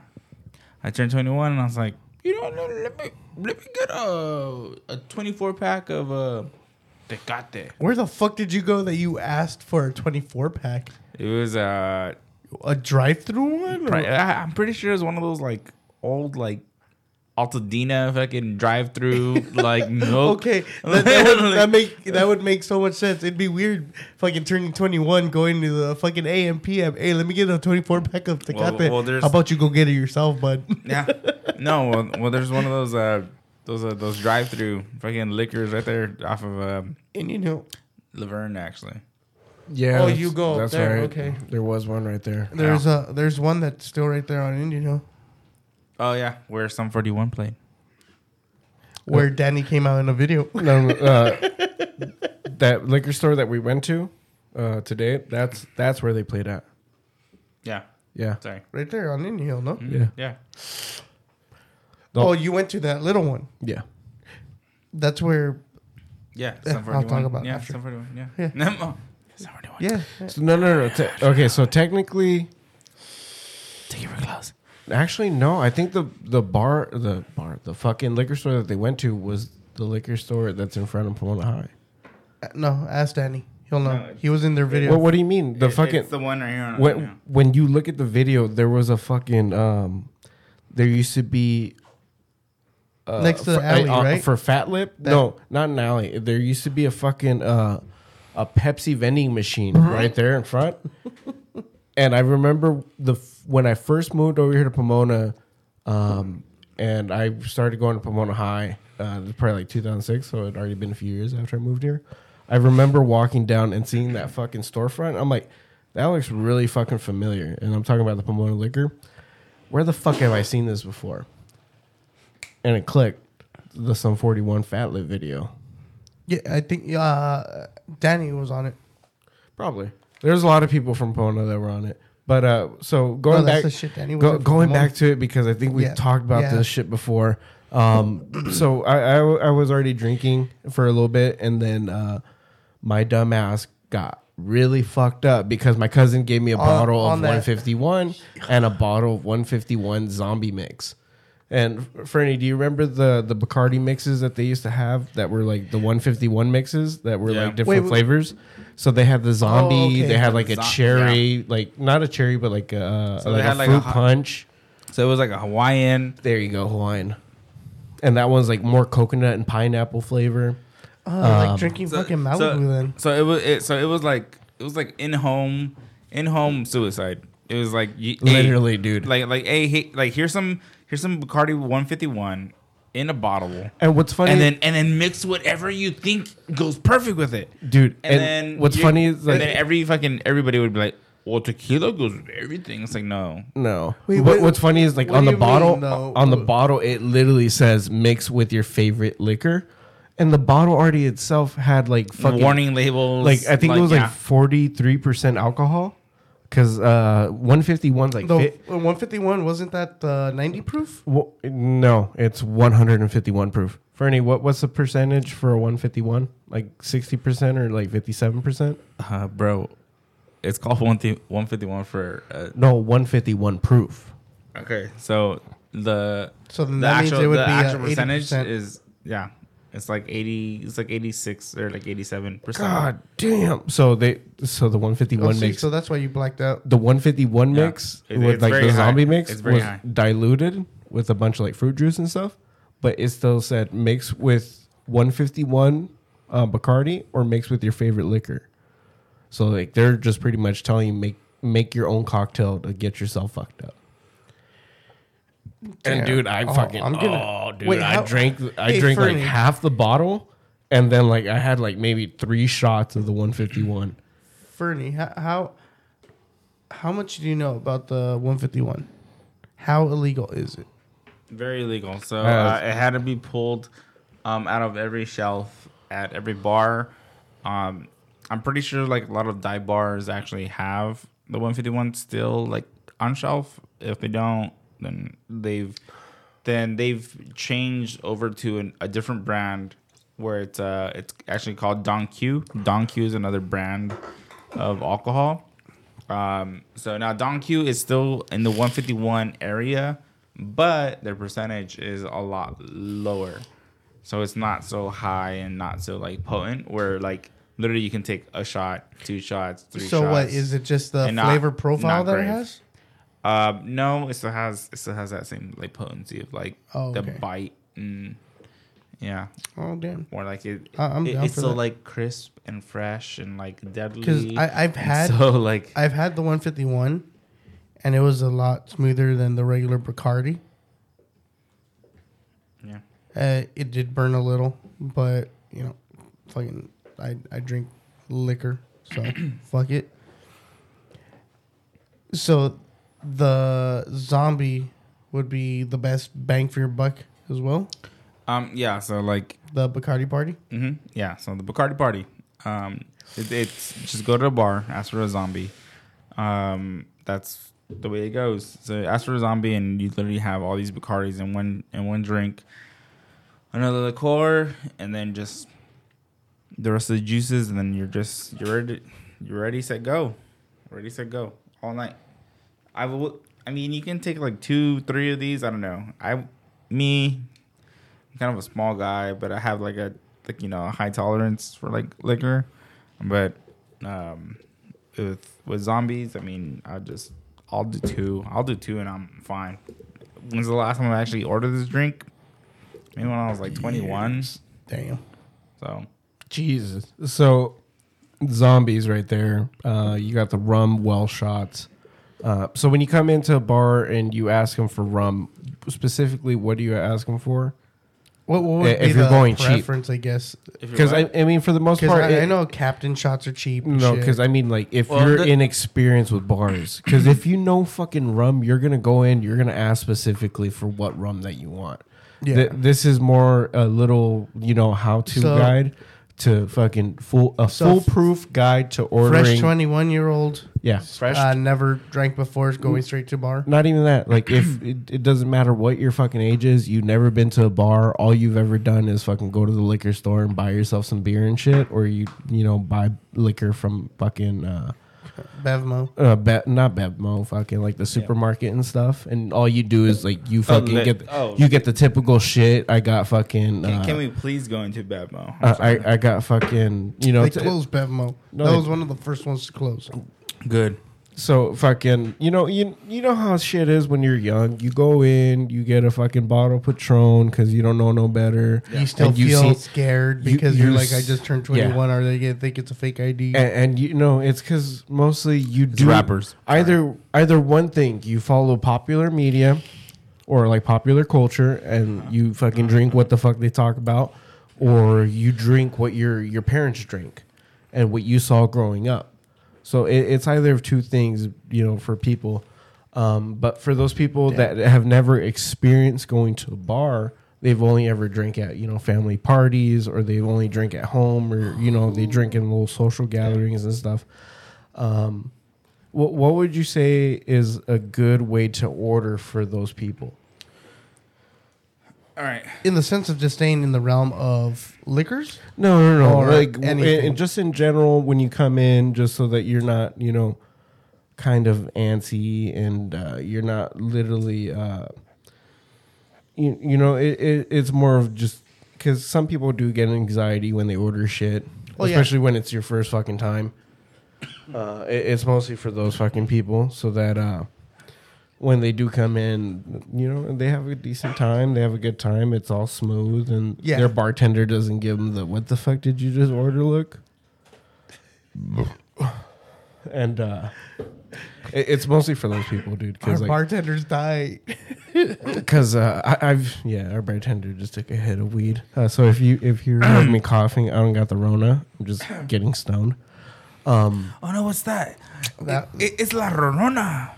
I turned twenty one, and I was like, "You know, let, me let me get a a twenty four pack of uh, Tecate." Where the fuck did you go that you asked for a 24 pack? It was uh A drive through one? Pri- I- I'm pretty sure it's one of those like old like Altadena fucking drive through like milk. Okay, that, that would that make that would make so much sense. It'd be weird, fucking turning twenty one, going to the fucking AM PM. Hey, let me get a twenty four pack of Well, Tecate. well, there's- How about you go get it yourself, bud? Yeah. No, well, well there's one of those uh those uh, those drive through fucking liquors right there off of um, and you know, La Verne actually. Yeah. Oh, you go up That's there, right. okay. There was one right there. there's a there's one that's still right there on Indian Hill Oh yeah, where Sum 41 played. where Danny came out in a video. No, uh, that liquor store that we went to uh, today, that's that's where they played at. Yeah. Yeah, Sorry. Right there on Indian Hill, no? yeah, Yeah. The- Oh, you went to that little one. yeah. That's where. Yeah. Yeah, Sun I'll talk 41. about it yeah, after. Sum 41. Yeah. Yeah. No, oh, Sum 41. Yeah. So, no, no, no. Te- okay, so technically, Take it real close. Actually, no. I think the the bar, the bar, the fucking liquor store that they went to was the liquor store that's in front of Pomona High. Uh, No, ask Danny. He'll know. No, he was in their video. Well, what do you mean? The It- fucking It's the one right here. On when yeah. when you look at the video, there was a fucking um, there used to be uh, Next to the for, alley, uh, right? For Fat Lip, That- no, not an alley. There used to be a fucking uh, a Pepsi vending machine right there in front. and I remember the f- when I first moved over here to Pomona, um, and I started going to Pomona High. Uh, it was probably like 2006, so it had already been a few years after I moved here. I remember walking down and seeing that fucking storefront. I'm like, that looks really fucking familiar. And I'm talking about the Pomona liquor. Where the fuck have I seen this before? And it clicked the Sum 41 Fat Lip video. yeah, I think uh, Danny was on it. Probably. There's a lot of people from Pomona that were on it. But uh, so going No, back, go, going back to it because I think we've Yeah. talked about Yeah. this shit before. Um, so I, I I was already drinking for a little bit, and then uh, my dumb ass got really fucked up because my cousin gave me a On- bottle of that- 151 and a bottle of 151 zombie mix. And Fernie, do you remember the the Bacardi mixes that they used to have that were like the 151 mixes that were Yeah. like different Wait, wait. flavors? So they had the zombie, Oh, okay. they had like a Zo- cherry, like not a cherry, but like a So like they a had, like, fruit a hot- punch. So it was like a Hawaiian. There you go, Hawaiian. And that one's like more coconut and pineapple flavor. Uh, Um, like drinking So- fucking so- Malibu then. So it was. It, so it was like it was like in home, in home suicide. It was like you, hey, Literally, dude. like like hey, hey like here's some here's some Bacardi 151 in a bottle, and what's funny, and then and then mix whatever you think goes perfect with it. dude, And, and, then what's you- funny is like and then every fucking everybody would be like, well, tequila goes with everything. It's like no. No. Wait, what, what's funny is like on the you mean, bottle, on the bottle, it literally says mix with your favorite liquor, and the bottle already itself had like fucking warning labels. like I think it was yeah. like forty three percent alcohol, because uh, one fifty one's like The fit, uh, 151 wasn't that uh, 90 proof? well, no, it's one hundred and fifty one proof. Fernie, what what's the percentage for a one fifty one? Like sixty percent or like fifty seven percent? uh, bro. It's called one 151 for uh, No, one fifty one proof. okay. So the So then the that actual means it would the be actual uh, percentage 80%. is yeah. It's like 80. It's like 86 or like 87 percent. God damn! So they so the one fifty Oh, one see, makes so that's why you blacked out. the 151 Yeah. mix It- with it's like very the high. zombie mix It's very was high. diluted with a bunch of like fruit juice and stuff, but it still said mix with 151 uh, Bacardi or mix with your favorite liquor. So like they're just pretty much telling you make make your own cocktail to get yourself fucked up. And dude, I Oh, fucking I'm gonna- oh dude, Wait, I how- drank I Hey, drank like Fernie. half the bottle, and then like I had like maybe three shots of the 151. Fernie, how, how how much do you know about the 151? How illegal is it? Very illegal. So Uh, uh, it had to be pulled um, out of every shelf at every bar. Um, I'm pretty sure like a lot of dive bars actually have the 151 still like on shelf. If they don't, then they've then they've changed over to an, a different brand where it's uh it's actually called Don Q. Don Q is another brand of alcohol. Um, so now Don Q is still in the 151 area, but their percentage is a lot lower. So it's not so high and not so like potent. Where like literally you can take a shot, two shots, three so shots. what is it? Just the and not- flavor profile not that it has? Um, no, it still has it still has that same like potency of like Oh, the bite and yeah, Oh damn! more like it. I- I'm it- down it's for still that. like crisp and fresh and like deadly. Because I've had so like I've had the 151, and it was a lot smoother than the regular Bacardi. yeah. Uh, it did burn a little, but you know, fucking, I I drink liquor, so fuck it. So, the zombie would be the best bang for your buck as well. Um, yeah. So like, The Bacardi party. hmm yeah. So the Bacardi party. Um, it, it's just go to a bar, ask for a zombie. Um, that's the way it goes. So ask for a zombie, and you literally have all these Bacardis in one in one drink, another liqueur, and then just the rest of the juices, and then you're just you're ready. You're ready, set, go. Ready, set, go all night. I will. I mean, you can take like two, three of these. I don't know. I, me, I'm kind of a small guy, but I have like a like you know a high tolerance for like liquor. But um, with with zombies, I mean, I just I'll do two. I'll do two, and I'm fine. When's the last time I actually ordered this drink? Maybe when I was like 21. Damn. So Jesus. So zombies right there. Uh, you got the rum well shots. Uh, so when you come into a bar and you ask them for rum, specifically, what do you ask them for? What, what would If be you're the going cheap. preference, I guess? Because I. I mean, for the most Because part, I, I it- know Captain shots are cheap. and No, shit. because I mean, like, if Well, you're the- inexperienced with bars, because if you know fucking rum, you're gonna go in, you're gonna ask specifically for what rum that you want. yeah. Th- this is more a little, you know, how-to So- guide to fucking full a So- foolproof guide to ordering. Fresh twenty-one year old, yeah, fresh. uh, never drank before, is going straight to bar. not even that. Like, if it, it doesn't matter what your fucking age is, you've never been to a bar. All you've ever done is fucking go to the liquor store and buy yourself some beer and shit, or you, you know, buy liquor from fucking. uh Bevmo. uh, be- not Bevmo, fucking like the supermarket and stuff, and all you do is like you fucking li- get oh. you get the typical shit. I got fucking. can, Uh, can we please go into Bevmo? uh, I I got fucking you know They t- closed Bevmo. No, that they- was one of the first ones to close. Good. So fucking you know you you know how shit is when you're young. You go in, you get a fucking bottle Patron because you don't know no better. You still And you feel see- scared you- because you you, are like, I s- just turned yeah. 21, or they get think it's a fake ID. And, and you know it's because mostly you It's do rappers. either either one thing you follow popular media or like popular culture and you fucking drink what the fuck they talk about or you drink what your your parents drink and what you saw growing up so it, it's either of two things you know for people. Um, but for those people that have never experienced going to a bar they've only ever drank at you know family parties or they've only drink at home or you know they drink in little social gatherings and stuff. Um, what, what would you say is a good way to order for those people? All right. in the sense of just staying in the realm of liquors. No, no, no. Or like w- anything. and just in general, when you come in, just so that you're not, you know, kind of antsy and uh, you're not literally, uh, you, you know, it, it, it's more of just because some people do get anxiety when they order shit, Oh, yeah. especially when it's your first fucking time. Uh, it, it's mostly for those fucking people, so that uh, when they do come in, you know, they have a decent time, they have a good time, it's all smooth, and Yeah. their bartender doesn't give them the "What the fuck did you just order?" look. and uh, it, it's mostly for those people, dude. Our Because like, bartenders die. because uh, I, I've yeah, our bartender just took a hit of weed. Uh, so if you if you heard me coughing, I don't got the Rona. I'm just getting stoned. Um, Oh no, what's that? That- It- it's La Rorona.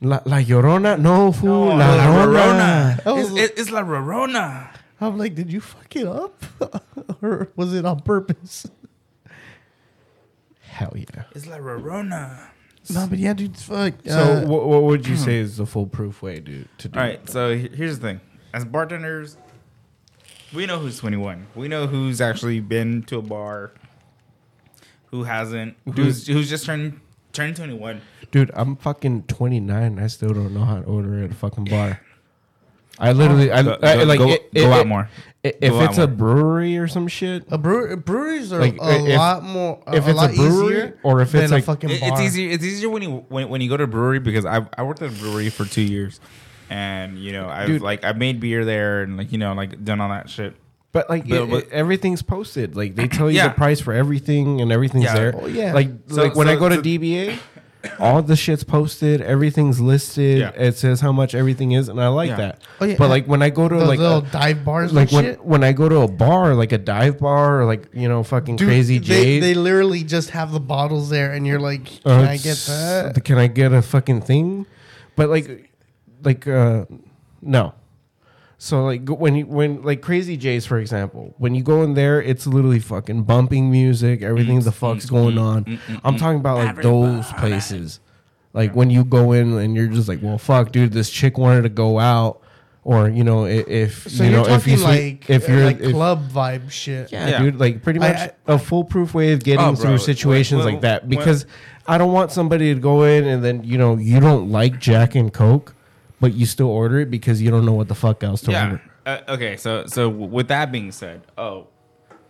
La, La Llorona, no fool, Oh, La, La Rona. Rorona. Oh. It's, it- it's La Rorona. I'm like, did you fuck it up, or was it on purpose? Hell yeah. It's La Rorona. No, but yeah, dude, fuck. So uh, what, what would you say is the foolproof way, dude, to do? All right, so here's the thing. As bartenders, we know who's 21. We know who's actually been to a bar, who hasn't, who's who's just turned turned 21. Dude, I'm fucking 29. I still don't know how to order at a fucking bar. I literally, I, Go- I go- like go- it, go it- out it- more. i- If Go out it's a more. brewery or some shit, a brewer, breweries are Like, a if- lot more. if a it's a lot brewery, easier or if than it's a like- fucking It- bar. it's easier. It's easier when you when, when you go to a brewery because I I worked at a brewery for two years, and you know I've Dude. like I made beer there and like you know like done all that shit. But like But- it- but- it- everything's posted. Like they tell you Yeah. the price for everything and everything's Yeah. there. Oh, yeah. Like So- like when so- I go to so- DBA, all the shit's posted. Everything's listed. Yeah. It says how much everything is, and I like Yeah. that. Oh, yeah. But like when I go to Those like little a- dive bars, like and when shit. when I go to a bar, like a dive bar, or like you know, fucking Dude, crazy they, Jade. they literally just have the bottles there, and you're like, uh, can I get that? Can I get a fucking thing? But like, like, uh, no, So like when you, when like Crazy J's for example, when you go in there, it's literally fucking bumping music, everything the fuck's going on. I'm talking about like those places, like when you go in and you're just like, well, fuck, dude, this chick wanted to go out, or you know, i- if So you you're know, if talking you swe- like if you're like if- club vibe shit. yeah, Yeah. dude, like pretty I- much a foolproof way of getting Oh, bro, through situations when- like that when- because I don't want somebody to go in and then you know you don't like Jack and Coke, but you still order it because you don't know what the fuck else to yeah. order. Uh, okay, so so with that being said, oh,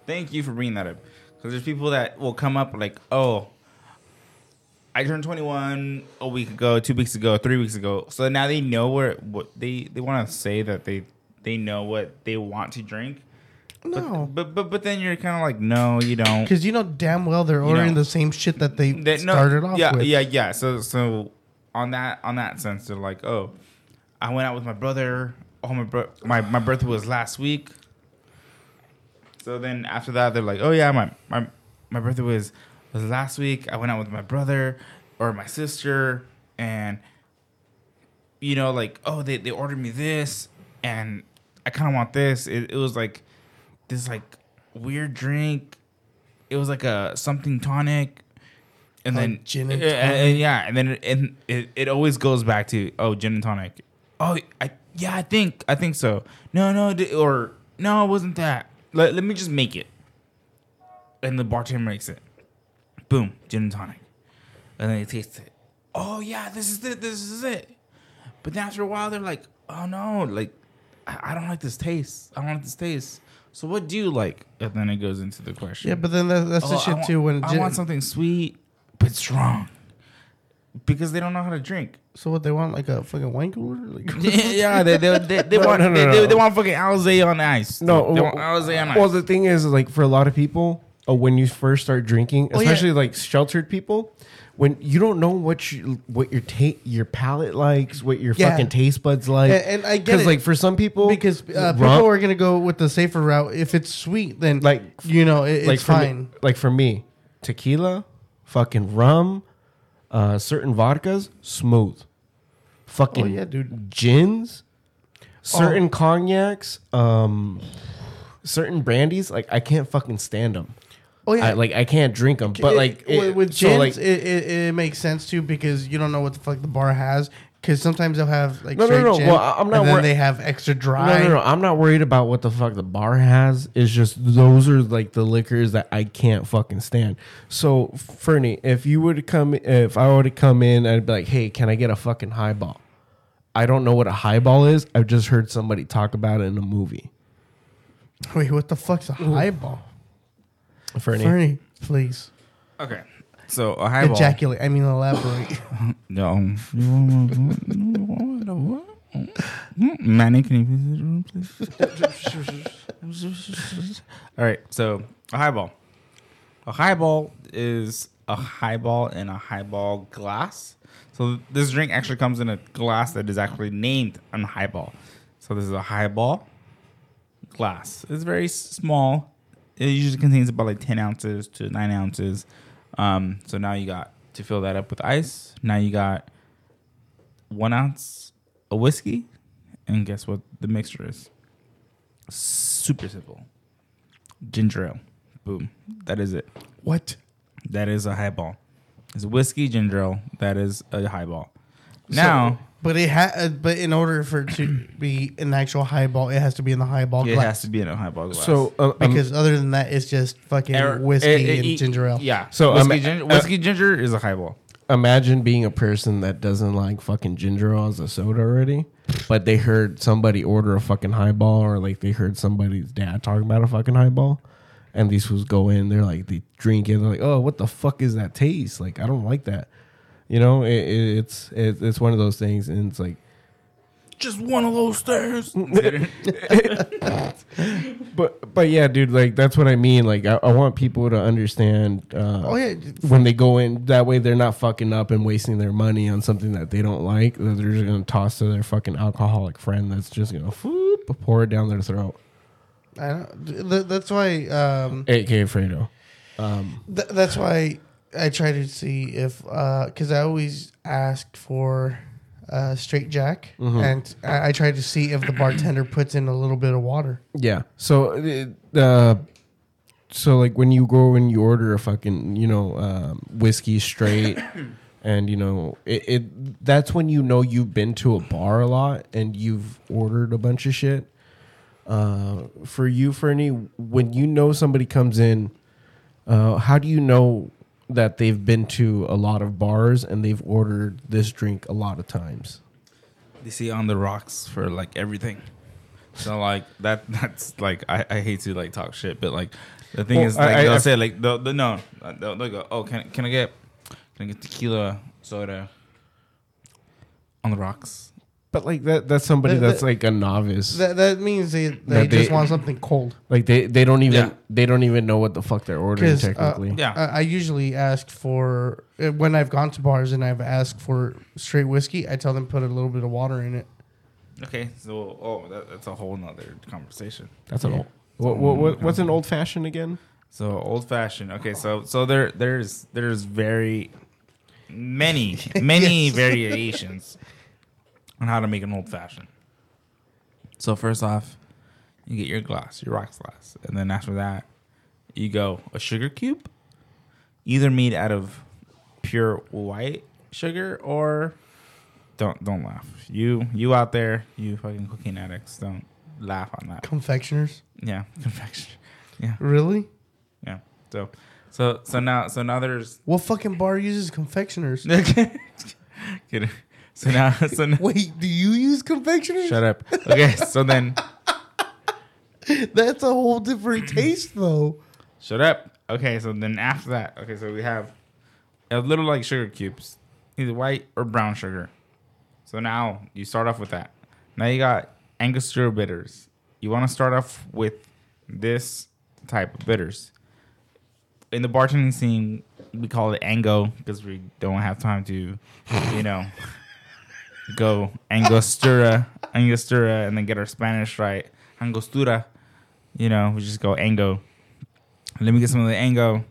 thank you for bringing that up because there's people that will come up like, oh, I turned 21 a week ago, two weeks ago, three weeks ago. So now they know where what they they want to say that they they know what they want to drink. No. But but but then you're kind of like, no, you don't. Because you know damn well they're ordering know. the same shit that they That- no, started off yeah, with. Yeah, yeah. So so on that on that sense, they're like, oh, I went out with my brother. Oh, my bro- my my birthday was last week. So then after that, they're like, oh yeah, my my my birthday was was last week. I went out with my brother or my sister, and you know, like, oh, they they ordered me this, and I kind of want this. It, it was like this like weird drink. It was like a something tonic, and Oh, then gin and uh, and yeah, and then it, and it, it always goes back to oh gin and tonic. Oh, I yeah, I think I think so. No, no, or no, it wasn't that. Let, let me just make it, and the bartender makes it. Boom, gin and tonic, and then they taste it. Oh yeah, this is it. This is it. But then after a while, they're like, oh no, like I, I don't like this taste. I don't like this taste. So what do you like? And then it goes into the question. Yeah, but then that, that's Oh, the shit want- too. When I gin- want something sweet but strong, because they don't know how to drink. so what they want like a fucking wine cooler? Like, yeah, they they, they, they No, want no, no, they. They, they want fucking Alizé on ice. No, they well- want on ice. Well, the thing is, like for a lot of people, uh, when you first start drinking, Oh, yeah. especially like sheltered people, when you don't know what you, what your ta- your palate likes, what your Yeah. fucking taste buds like, and, and I get because like for some people, because uh, people are gonna go with the safer route. If it's sweet, then like you know it, like it's fine. Me, like for me, tequila, fucking rum, uh, certain vodkas, smooth. Fucking Oh, yeah, dude. gins, certain cognacs, um, certain brandies. Like I can't fucking stand them. Oh yeah, I, like I can't drink them. But It- like with, it, with so, gins, like, it, it, it makes sense too because you don't know what the fuck the bar has. Because sometimes they'll have like No, no, straight no, gin, well, I- I'm not and then wor- they have extra dry. no, no, no. I'm not worried about what the fuck the bar has. It's just those are like the liquors that I can't fucking stand. So, Fernie, if you would come, if I were to come in, I'd be like, "Hey, can I get a fucking highball?" I don't know what a highball is. I've just heard somebody talk about it in a movie. Wait, what the fuck's a highball? Fernie, Fernie, please okay, so a highball. ejaculate. I mean, elaborate. No. Manny, can you please the room, please? All right, so a highball. A highball is a highball in a highball glass. So this drink actually comes in a glass that is actually named a highball. So this is a highball glass. It's very small. It usually contains about like 10 ounces to 9 ounces. Um, so now you got to fill that up with ice. Now you got one ounce of whiskey. And guess what the mixture is? Super simple. Ginger ale. Boom. That is it. what? That is a highball. It's whiskey, ginger ale. That is a highball. Now, But it ha- uh, But in order for it to be an actual highball, it has to be in the highball glass. it glass. has to be in a highball glass. so uh, um, because other than that, it's just fucking Er- whiskey eh, eh, and eh, ginger ale. Yeah. So, So whiskey, um, ginger, uh, whiskey ginger is a highball. imagine being a person that doesn't like fucking ginger ale as a soda already, but they heard somebody order a fucking highball or like they heard somebody's dad talking about a fucking highball. And these fools go in, they're like, they drink it. They're like, oh, what the fuck is that taste? Like, I don't like that. You know, it, it, it's it, it's one of those things, and it's like, Just one of those stairs. but but yeah, dude, like that's what I mean. Like, I, I want people to understand. Uh, Oh yeah, when they go in that way they're not fucking up and wasting their money on something that they don't like that they're just gonna toss to their fucking alcoholic friend that's just gonna whoop, pour it down their throat I don't, that's why. Um, aka fredo um th- that's why I try to see if because I always ask for uh, straight Jack, Mhm. and I, I try to see if the bartender puts in a little bit of water. Yeah. So, uh, uh, so like when you go and you order a fucking, you know, um, whiskey straight, and you know, it, it that's when you know you've been to a bar a lot and you've ordered a bunch of shit. Uh, for you, Fernie, when you know somebody comes in, uh, how do you know that they've been to a lot of bars and they've ordered this drink a lot of times? They see on the rocks for like everything. So like that that's like I, I hate to like talk shit, but like the thing Well, is like I- they'll I- say like they'll, they'll no they'll, they'll go oh can can I get can I get tequila soda on the rocks? But like that, that's somebody The- that's the- like a novice. That that means they they That just they- want something cold. Like they, they don't even Yeah. they don't even know what the fuck they're ordering 'Cause, uh, technically. Yeah. I, I usually ask for uh, when I've gone to bars and I've asked for straight whiskey. I tell them put a little bit of water in it. Okay, so oh that, that's a whole nother conversation. That's an Yeah. old. What, what, what what's an old fashioned again? So old fashioned. Okay, so so there there's there's very many many variations on how to make an old fashioned. So first off, you get your glass, your rocks glass, and then after that, you go a sugar cube, either made out of pure white sugar or don't don't laugh. You you out there, you fucking cooking addicts, don't laugh on that. Confectioners, Yeah, confection. Yeah. Really? Yeah. So so so now so now there's What fucking bar uses confectioners? It. So now, so now, Wait, do you use confectioners? shut up. Okay, so then, That's a whole different taste, though. shut up. Okay, so then after that, okay, so we have a little like sugar cubes, either white or brown sugar. So now you start off with that. Now you got Angostura bitters. You want to start off with this type of bitters. In the bartending scene, we call it Ango because we don't have time to, you know, go Angostura, Angostura, and then get our Spanish right. Angostura, you know, we just go Ango. Let me get some of the Ango.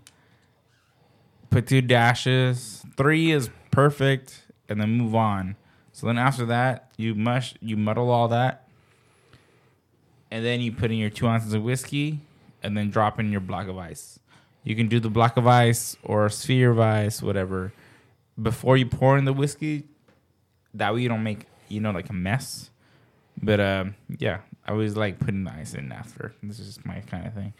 Put two dashes. Three is perfect, and then move on. So then after that, you mush, you muddle all that, and then you put in your two ounces of whiskey, and then drop in your block of ice. You can do the block of ice or sphere of ice, whatever. Before you pour in the whiskey, that way you don't make you know like a mess. But um, yeah, I always like putting the ice in after. This is just my kind of thing.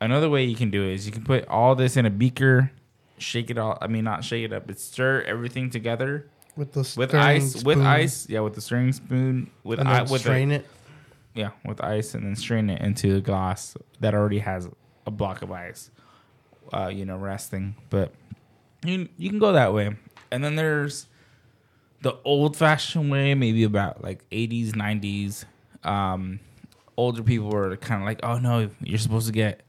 Another way you can do it is you can put all this in a beaker, shake it all. I mean, not shake it up, but stir everything together With the with ice. With ice, yeah, with the stirring spoon. With and I, with strain the, it. yeah, with ice, and then strain it into a glass that already has a block of ice. Uh, you know, resting, but you you can go that way. And then there's the old fashioned way, maybe about like 80s, 90s. Um, older people were kind of like, oh no, you're supposed to get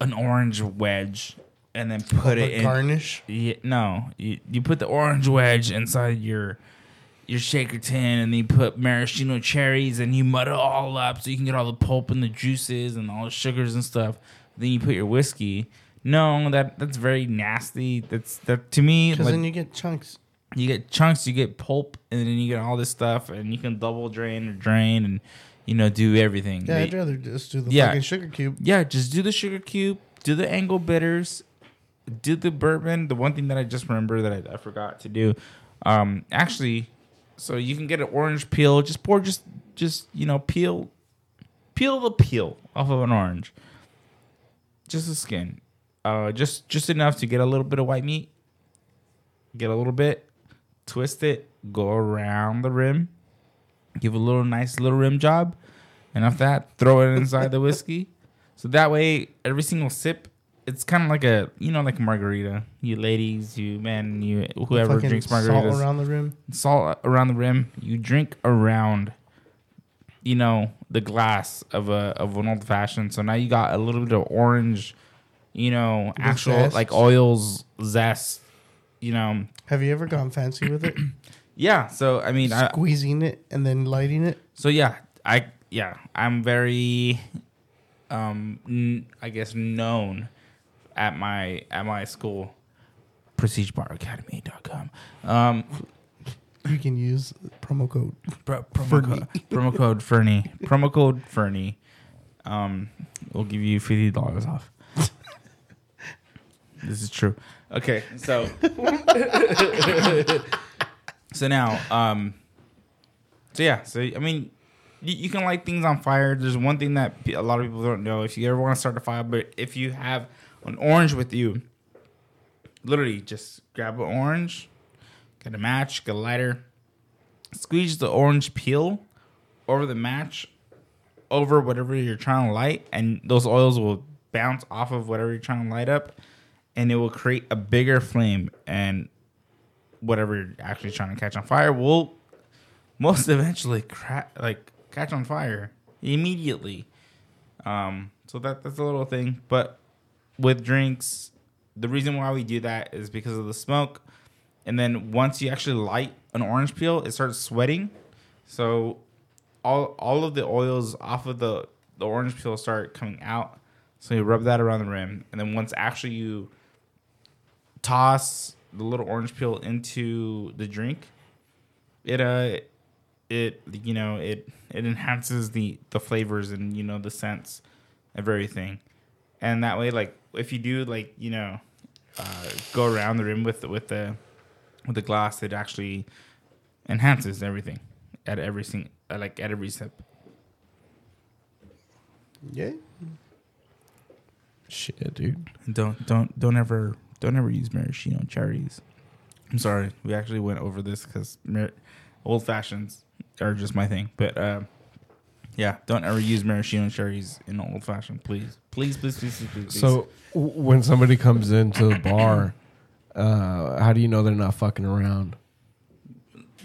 an orange wedge and then put it in. garnish. Yeah, no, you, you put the orange wedge inside your your shaker tin, and then you put maraschino cherries, and you muddle all up so you can get all the pulp and the juices and all the sugars and stuff. Then you put your whiskey. No, that that's very nasty. That's that to me. Because Like, then you get chunks. You get chunks, you get pulp, and then you get all this stuff, and you can double drain or drain, and you know do everything. Yeah, They- I'd rather just do the Yeah. fucking sugar cube. yeah, just do the sugar cube, do the Ango bitters, do the bourbon. The one thing that I just remember that I, I forgot to do, um, actually, so you can get an orange peel. Just pour, just just you know, peel, peel the peel off of an orange, just the skin, uh, just just enough to get a little bit of white meat. Get a little bit, twist it, go around the rim, give a little nice little rim job, and after that, throw it inside the whiskey. So that way, every single sip, it's kind of like a you know like a margarita. You ladies, you men, you whoever Fucking drinks margaritas. salt around the rim. salt around the rim. You drink around, you know, the glass of a of an old fashioned. So now you got a little bit of orange, you know, The actual zest. like oils zest. You know, Have you ever gone fancy with it? yeah. So I mean, I, Squeezing it and then lighting it. So yeah, I yeah, I'm very um n- I guess known at my at my school prestigebaracademy.com. Um you can use promo code. Pro- promo, Fernie. code, promo code Fernie. Promo code Fernie. Um, we'll give you fifty dollars off. this is true. Okay, so so now, um, so yeah, so I mean, you, you can light things on fire. There's one thing that a lot of people don't know. If you ever want to start a fire, but if you have an orange with you, literally just grab an orange, get a match, get a lighter, squeeze the orange peel over the match over whatever you're trying to light and those oils will bounce off of whatever you're trying to light up and it will create a bigger flame and whatever you're actually trying to catch on fire will most eventually cra- like catch on fire immediately um so that that's a little thing but with drinks the reason why we do that is because of the smoke and then once you actually light an orange peel, it starts sweating. So all all of the oils off of the the orange peel start coming out. So you rub that around the rim, and then once actually you toss the little orange peel into the drink, it uh it you know it it enhances the the flavors and you know the scents of everything, and that way like if you do like you know uh, go around the rim with with the with the glass, it actually enhances everything at every sing uh, like at every sip. Yeah. Shit, dude. Don't don't don't ever don't ever use maraschino cherries. I'm sorry, we actually went over this because mar- old fashions are just my thing. But uh, yeah, don't ever use maraschino cherries in an old fashioned, please, please, please, please, please. please, please. So w- when somebody comes into the bar, uh, how do you know they're not fucking around?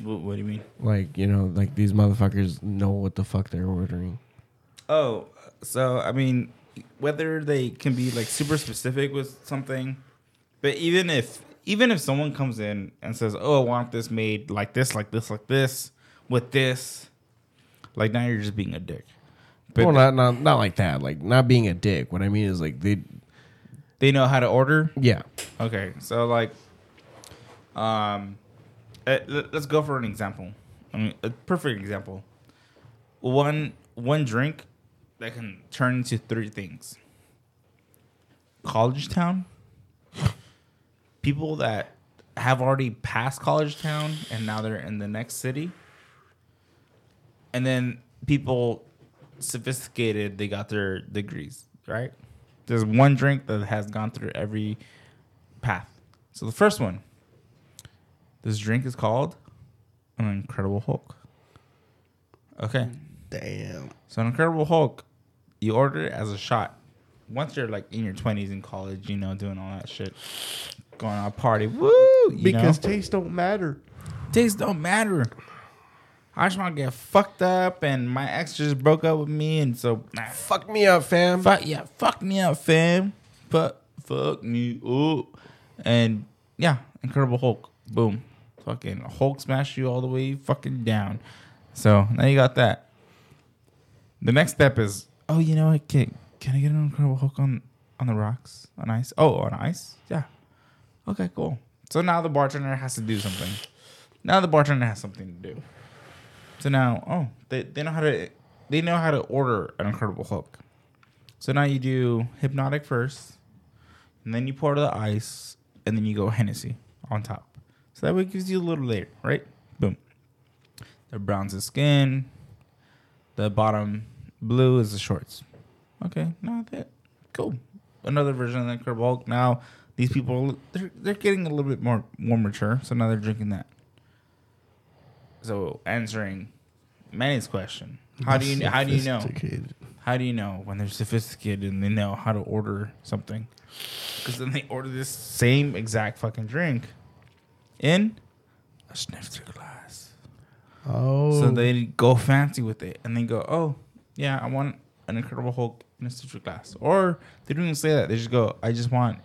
what, what do you mean? Like you know, like these motherfuckers know what the fuck they're ordering. Oh, so I mean, whether they can be like super specific with something, but even if even if someone comes in and says, "Oh, I want this made like this, like this, like this, with this," like now you're just being a dick. But well, not not not like that. Like not being a dick. What I mean is like they, they know how to order. yeah. Okay, so like, um, let- let's go for an example. I mean, a perfect example. One one drink that can turn into three things. College Town. People that have already passed College Town and now they're in the next city. And then people sophisticated, they got their degrees, right? There's one drink that has gone through every path. So the first one, this drink is called an Incredible Hulk. Okay, Damn. so an Incredible Hulk, you order it as a shot. Once you're like in your twenties in college, you know, doing all that shit, going out party, woo, you Because know? taste don't matter. tastes don't matter. I just want to get fucked up, and my ex just broke up with me, and so nah, Fuck me up, fam. Fuck yeah, fuck me up, fam. Fuck, fuck me up. And yeah, Incredible Hulk. Boom. Fucking Hulk smash you all the way fucking down. So now you got that. The next step is, oh, you know what? Can, can I get an Incredible Hulk on on the rocks on ice? Oh, on ice? Yeah. Okay, cool. So now the bartender has to do something. Now the bartender has something to do. So now, oh, they, they know how to they know how to order an Incredible Hulk. So now you do Hpnotiq first, and then you pour the ice, and then you go Hennessy on top. So that way it gives you a little layer, right? Boom. The brown's the skin. The bottom blue is the shorts. Okay, now that cool. Another version of the Incredible Hulk. Now these people they're they're getting a little bit more more mature, so now they're drinking that. So answering Manny's question, how do you how do you know? How do you know when they're sophisticated and they know how to order something? Because then they order this same exact fucking drink in a snifter glass. Oh. So they go fancy with it and they go, oh, yeah, I want an Incredible Hulk in a snifter glass. Or they don't even say that. They just go, I just want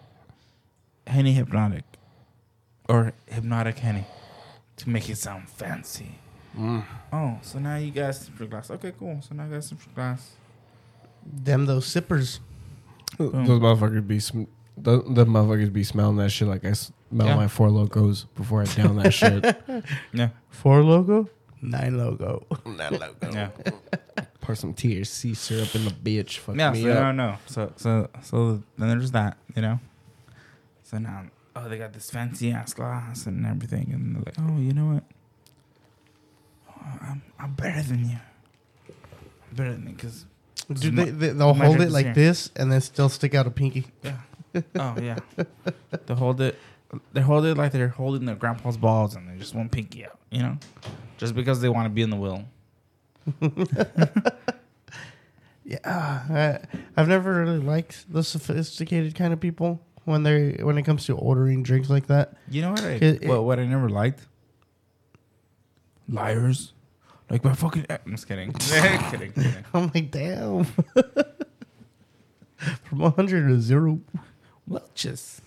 Henny Hpnotiq or Hpnotiq Henny to make it sound fancy. Mm. Oh, so now you got a snifter glass. Okay, cool. So now I got a snifter glass. them those sippers. Those motherfuckers be sm- the, the motherfuckers be smelling that shit like I melt Yeah. my Four Lokos before I down that shit. Yeah, Four logo, nine logo. that logo. yeah, Pour some THC syrup in the bitch. Fuck yeah. me So up. no, no. So so so then there's that. You know. So now, oh, they got this fancy ass glass and everything, and they're like, oh, you know what? Oh, I'm I'm better than you. I'm better than you because Dude, they, they, they'll hold it like here. this and then still stick out a pinky. Yeah. Oh yeah. they hold it. They hold it like they're holding their grandpa's balls, and they just want pinky out. You know, just because they want to be in the will. Yeah, uh, I, I've never really liked the sophisticated kind of people when they when it comes to ordering drinks like that. You know what? I, It- what, what I never liked? Liars. Like my fucking. I'm just kidding. kidding. Kidding. I'm like, damn. From 100 to zero. Welches.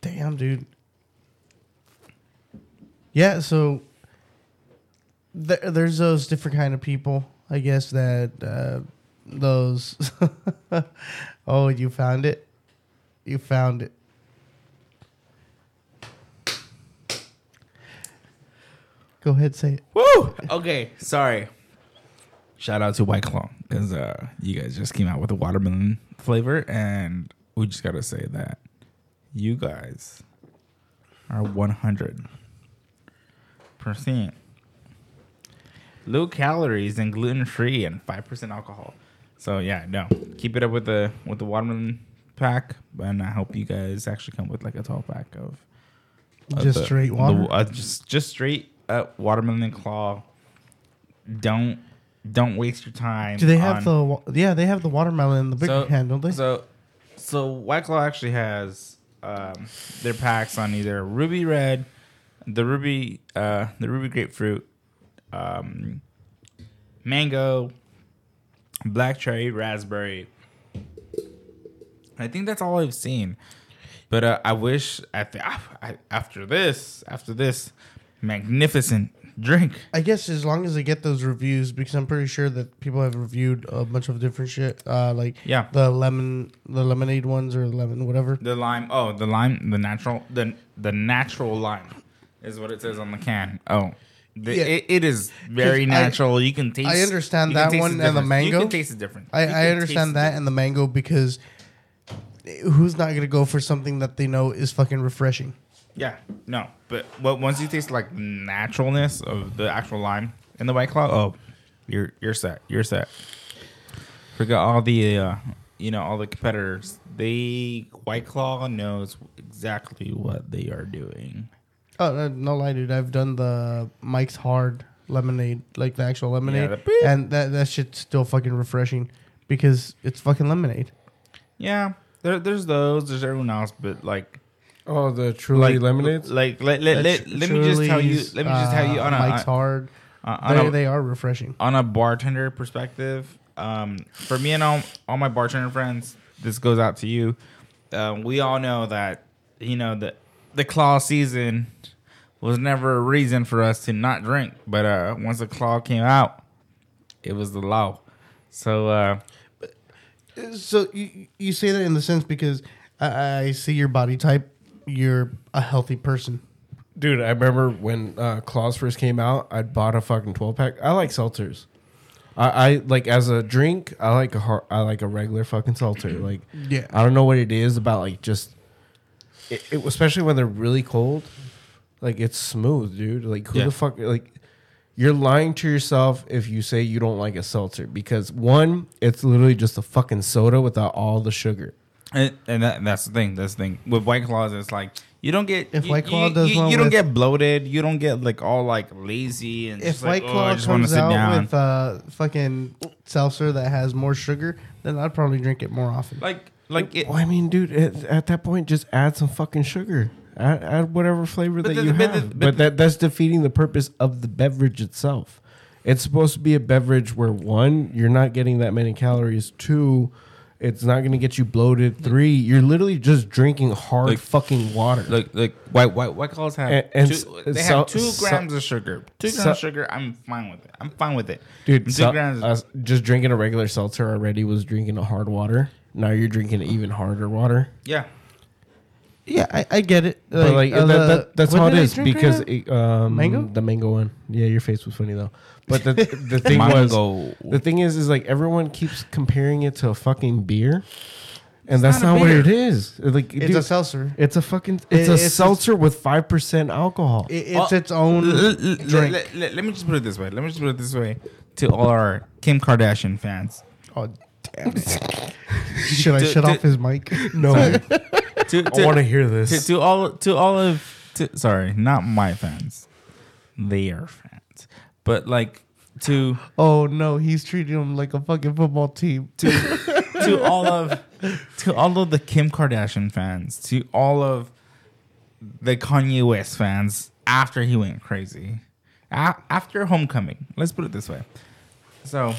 Damn, dude. Yeah, so th- there's those different kind of people, I guess that uh, those. oh, you found it. You found it. Go ahead, say it. Woo! Okay, sorry. Shout out to White Claw because uh, you guys just came out with a watermelon flavor, and we just gotta say that you guys are one hundred percent low calories and gluten free and five percent alcohol. So yeah, no, keep it up with the with the watermelon pack, and I hope you guys actually come with like a tall pack of of Just the- straight the- water. uh, just just straight up watermelon claw. Don't don't waste your time. Do they have on- the? Yeah, they have the watermelon in the big So- can, don't they? So, so White Claw actually has um, their packs on either Ruby Red, the Ruby, uh, the Ruby Grapefruit, um, Mango, Black Cherry, Raspberry. I think that's all I've seen. But uh, I wish at the, after this, after this magnificent drink, I guess as long as they get those reviews, because I'm pretty sure that people have reviewed a bunch of different shit, uh, like yeah, the lemon, the lemonade ones or lemon, whatever. The lime. Oh, the lime. The natural. The the natural lime is what it says on the can. Oh, the, Yeah. it, it is very 'Cause I- natural. you can taste. I understand that taste one and the mango. You can taste the difference. I, I understand that and the mango because who's not gonna go for something that they know is fucking refreshing? Yeah, no, but what once you taste like naturalness of the actual lime in the white claw, oh, you're you're set. You're set. Forget all the uh, you know all the competitors. They white claw knows exactly what they are doing. Oh no lie, dude! I've done the Mike's Hard lemonade, like the actual lemonade, the and that that shit's still fucking refreshing because it's fucking lemonade. Yeah, there, there's those. There's everyone else, but like Oh, the Truly like lemonades. Like let let, let, That's let me just tell you. Let me just tell you uh, on a Mike's Hard. on, on They, a, they are refreshing. on a bartender perspective, um, for me and all, all my bartender friends, this goes out to you. Um, we all know that you know the the claw season was never a reason for us to not drink, but uh, once the claw came out, it was the law. So uh, So you you say that in the sense because I, I see your body type. You're a healthy person. Dude, I remember when uh, Claws first came out, I bought a fucking twelve pack. I like seltzers. I, I like as a drink. I like a har I like a regular fucking seltzer. Like Yeah. I don't know what it is about like just, it, it- especially when they're really cold. Like it's smooth, dude. Like who Yeah. the fuck like. You're lying to yourself if you say you don't like a seltzer because one, it's literally just a fucking soda without all the sugar. And, and that, that's the thing. That's the thing with White Claws. It's like you don't get If you, White Claw you, does you, you don't with- get bloated. You don't get like all like lazy and If just like, White oh, I just comes sit out down. with uh, fucking seltzer that has more sugar, then I'd probably drink it more often. like like it. Well, I mean, dude, at, at that point, just add some fucking sugar. Add, add whatever flavor But that the- you but have. the- But, but- that that's defeating the purpose of the beverage itself. It's supposed to be a beverage where one, you're not getting that many calories. Two, it's not going to get you bloated. Three, you're literally just drinking hard Like- fucking water. Like like White White White Claws have And- and two, they so- have two so- grams of sugar. Two grams so- of sugar. I'm fine with it. I'm fine with it. Dude, two so- grams. uh, just drinking a regular seltzer already was drinking a hard water. Now you're drinking even harder water. yeah. Yeah, I, I get it. But like uh, that, that, that's how it is did I is drink right because it, um, Mango? the mango one. Yeah, your face was funny though. But the the thing was the thing is is like everyone keeps comparing it to a fucking beer, and that's not not, what it is. Like it's dude, a seltzer. it's a fucking It- it's a it's a- seltzer with five percent alcohol. It, it's Oh, its own L- l- l- drink. Let, let- let me just put it this way. Let me just put it this way to all our Kim Kardashian fans. oh damn it! Should I shut to- off his mic? no, To, I want to hear this. to all to all of to, sorry, not my fans. Their fans. But like to Oh no, he's treating them like a fucking football team. to to all of to all of the Kim Kardashian fans, to all of the Kanye West fans after he went crazy, A- after Homecoming. Let's put it this way. So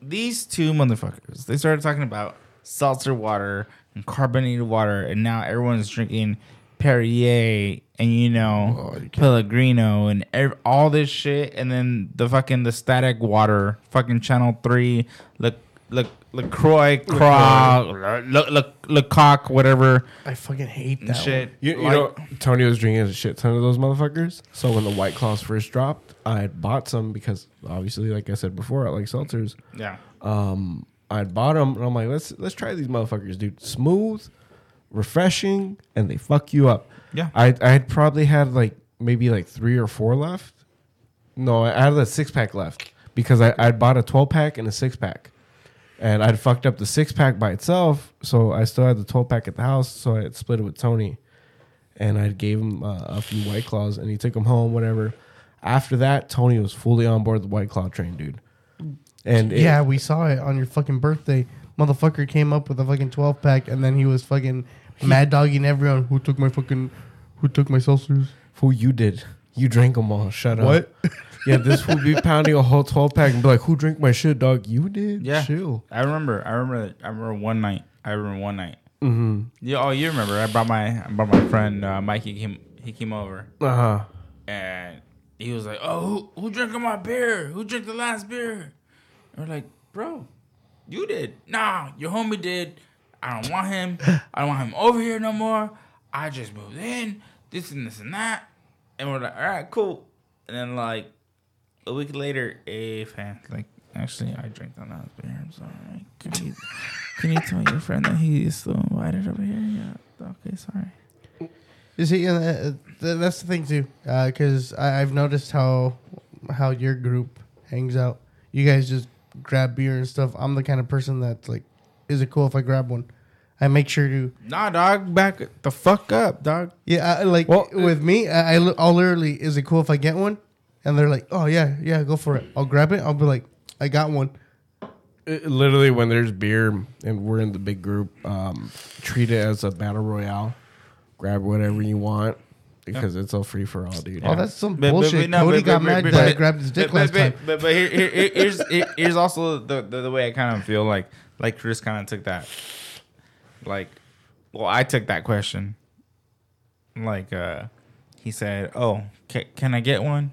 these two motherfuckers, they started talking about seltzer water and carbonated water, and now everyone's drinking Perrier and you know Pellegrino and ev- all this shit, and then the fucking the static water, fucking Channel Three, Le, Le, Lacroix, Croc, Le, Le, Lecoq, whatever I fucking hate that shit. You, you Like- know, Tony was drinking a shit ton of those motherfuckers. So when the White Claws first dropped, I had bought some because obviously, like I said before, I like seltzers. yeah, Um, I bought them, and I'm like, let's let's try these motherfuckers, dude. Smooth, refreshing, and they fuck you up. Yeah. I I had probably had like maybe like three or four left. No, I had a six pack left because I I bought a twelve pack and a six pack, and I'd fucked up the six pack by itself, so I still had the twelve pack at the house, so I had split it with Tony, and I gave him uh, a few white claws, and he took them home, whatever. After that, Tony was fully on board the white claw train, dude. And it- yeah, we saw it on your fucking birthday. Motherfucker came up with a fucking twelve pack, and then he was fucking mad dogging everyone who took my fucking, who took my seltzers. Who you did? You drank them all. Shut up. What? Yeah, this would be pounding a whole twelve pack and be like, "Who drank my shit, dog? You did? Yeah. chill." I remember. I remember. I remember one night. I remember one night. Mm-hmm. Yeah. Oh, you remember? I brought my I brought my friend uh, Mikey. Came he came over Uh huh. and he was like, "Oh, who who drank my beer? Who drank the last beer?" And we're like, "Bro, you did. Nah, your homie did. I don't want him. I don't want him over here no more. I just moved in. This and this and that." And we're like, "All right, cool." And then like a week later, a fan like, "Actually, I drank the last beer. I'm sorry. Can you can you tell your friend that he is still invited over here?" Yeah. Okay, sorry. You see, uh, uh, th- that's the thing too, because I I've noticed how how your group hangs out. You guys just grab beer and stuff. I'm the kind of person that's like, is it cool if I grab one? I make sure to. Nah, dog, back the fuck up, dog. Yeah, I, like Well, with me, I, I I'll literally, is it cool if I get one? And they're like, oh yeah, yeah, go for it. I'll grab it. I'll be like, I got one. It- literally, when there's beer and we're in the big group, um, treat it as a battle royale. Grab whatever you want because it's all free for all, dude. Oh, that's some But- but- bullshit. but no, Cody but- got but- mad but- that I grabbed his dick but, last but, time. But, but here, here, here- here's here's also the, the the way I kind of feel like like Chris kind of took that. Like, well, I took that question. Like, uh, he said, "Oh, ca- can I get one?"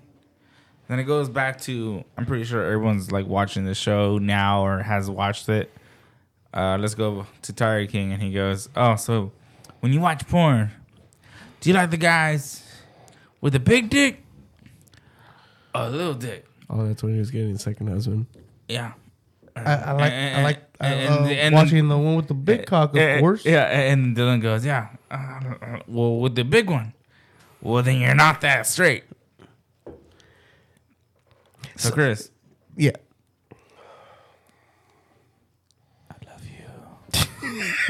Then it goes back to I'm pretty sure everyone's like watching the show now or has watched it. Uh, let's go to Tiger King, and he goes, "Oh, so when you watch porn, do you like the guys with a big dick or a little dick?" Oh, that's when he was getting a second husband. Yeah. I, I like, I like And- uh, and- watching the one with the big cock, of course. Yeah, and Dylan goes, "Yeah, uh, well, with the big one, well, then you're not that straight." So, Chris, Yeah.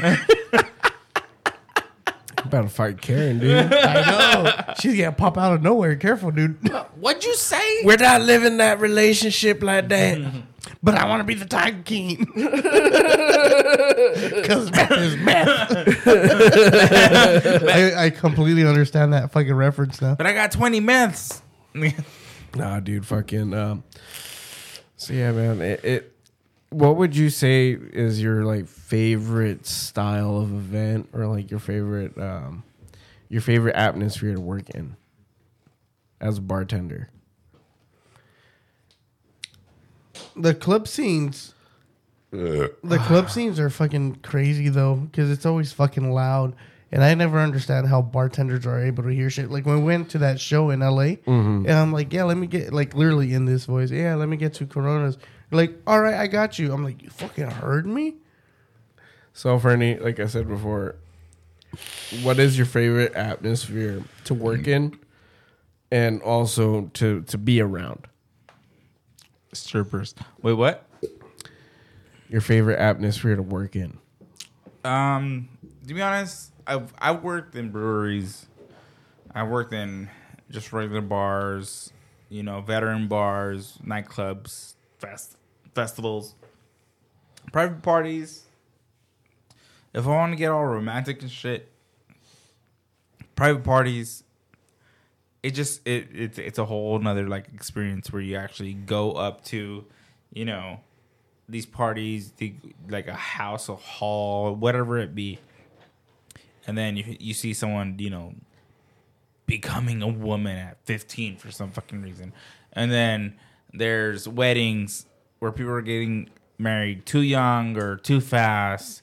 About to fight Karen, dude. I know. She's gonna pop out of nowhere. Careful, dude. what'd you say? We're not living that relationship like that. But I want to be the Tiger King. Because meth is meth. I, I completely understand that fucking reference now. But I got twenty myths. Nah, dude, fucking. Um, so yeah, man. It, it. What would you say is your like favorite style of event, or like your favorite, um, your favorite atmosphere to work in as a bartender? The club scenes. The club scenes are fucking crazy though, because it's always fucking loud. And I never understand how bartenders are able to hear shit. Like when we went to that show in LA, and I'm like, yeah, let me get like literally in this voice. Yeah, let me get two Coronas. Like, all right, I got you. I'm like, you fucking heard me. So for any, like I said before, what is your favorite atmosphere to work in, and also to to be around? Strippers. Wait, what? Your favorite atmosphere to work in? Um, to be honest, I've I worked in breweries. I worked in just regular bars, you know, veteran bars, nightclubs, fest festivals, private parties. If I want to get all romantic and shit, private parties. It just it it's it's a whole nother like experience where you actually go up to, you know, these parties, the, like a house, a hall, whatever it be, and then you you see someone, you know, becoming a woman at 15 for some fucking reason, and then there's weddings where people are getting married too young or too fast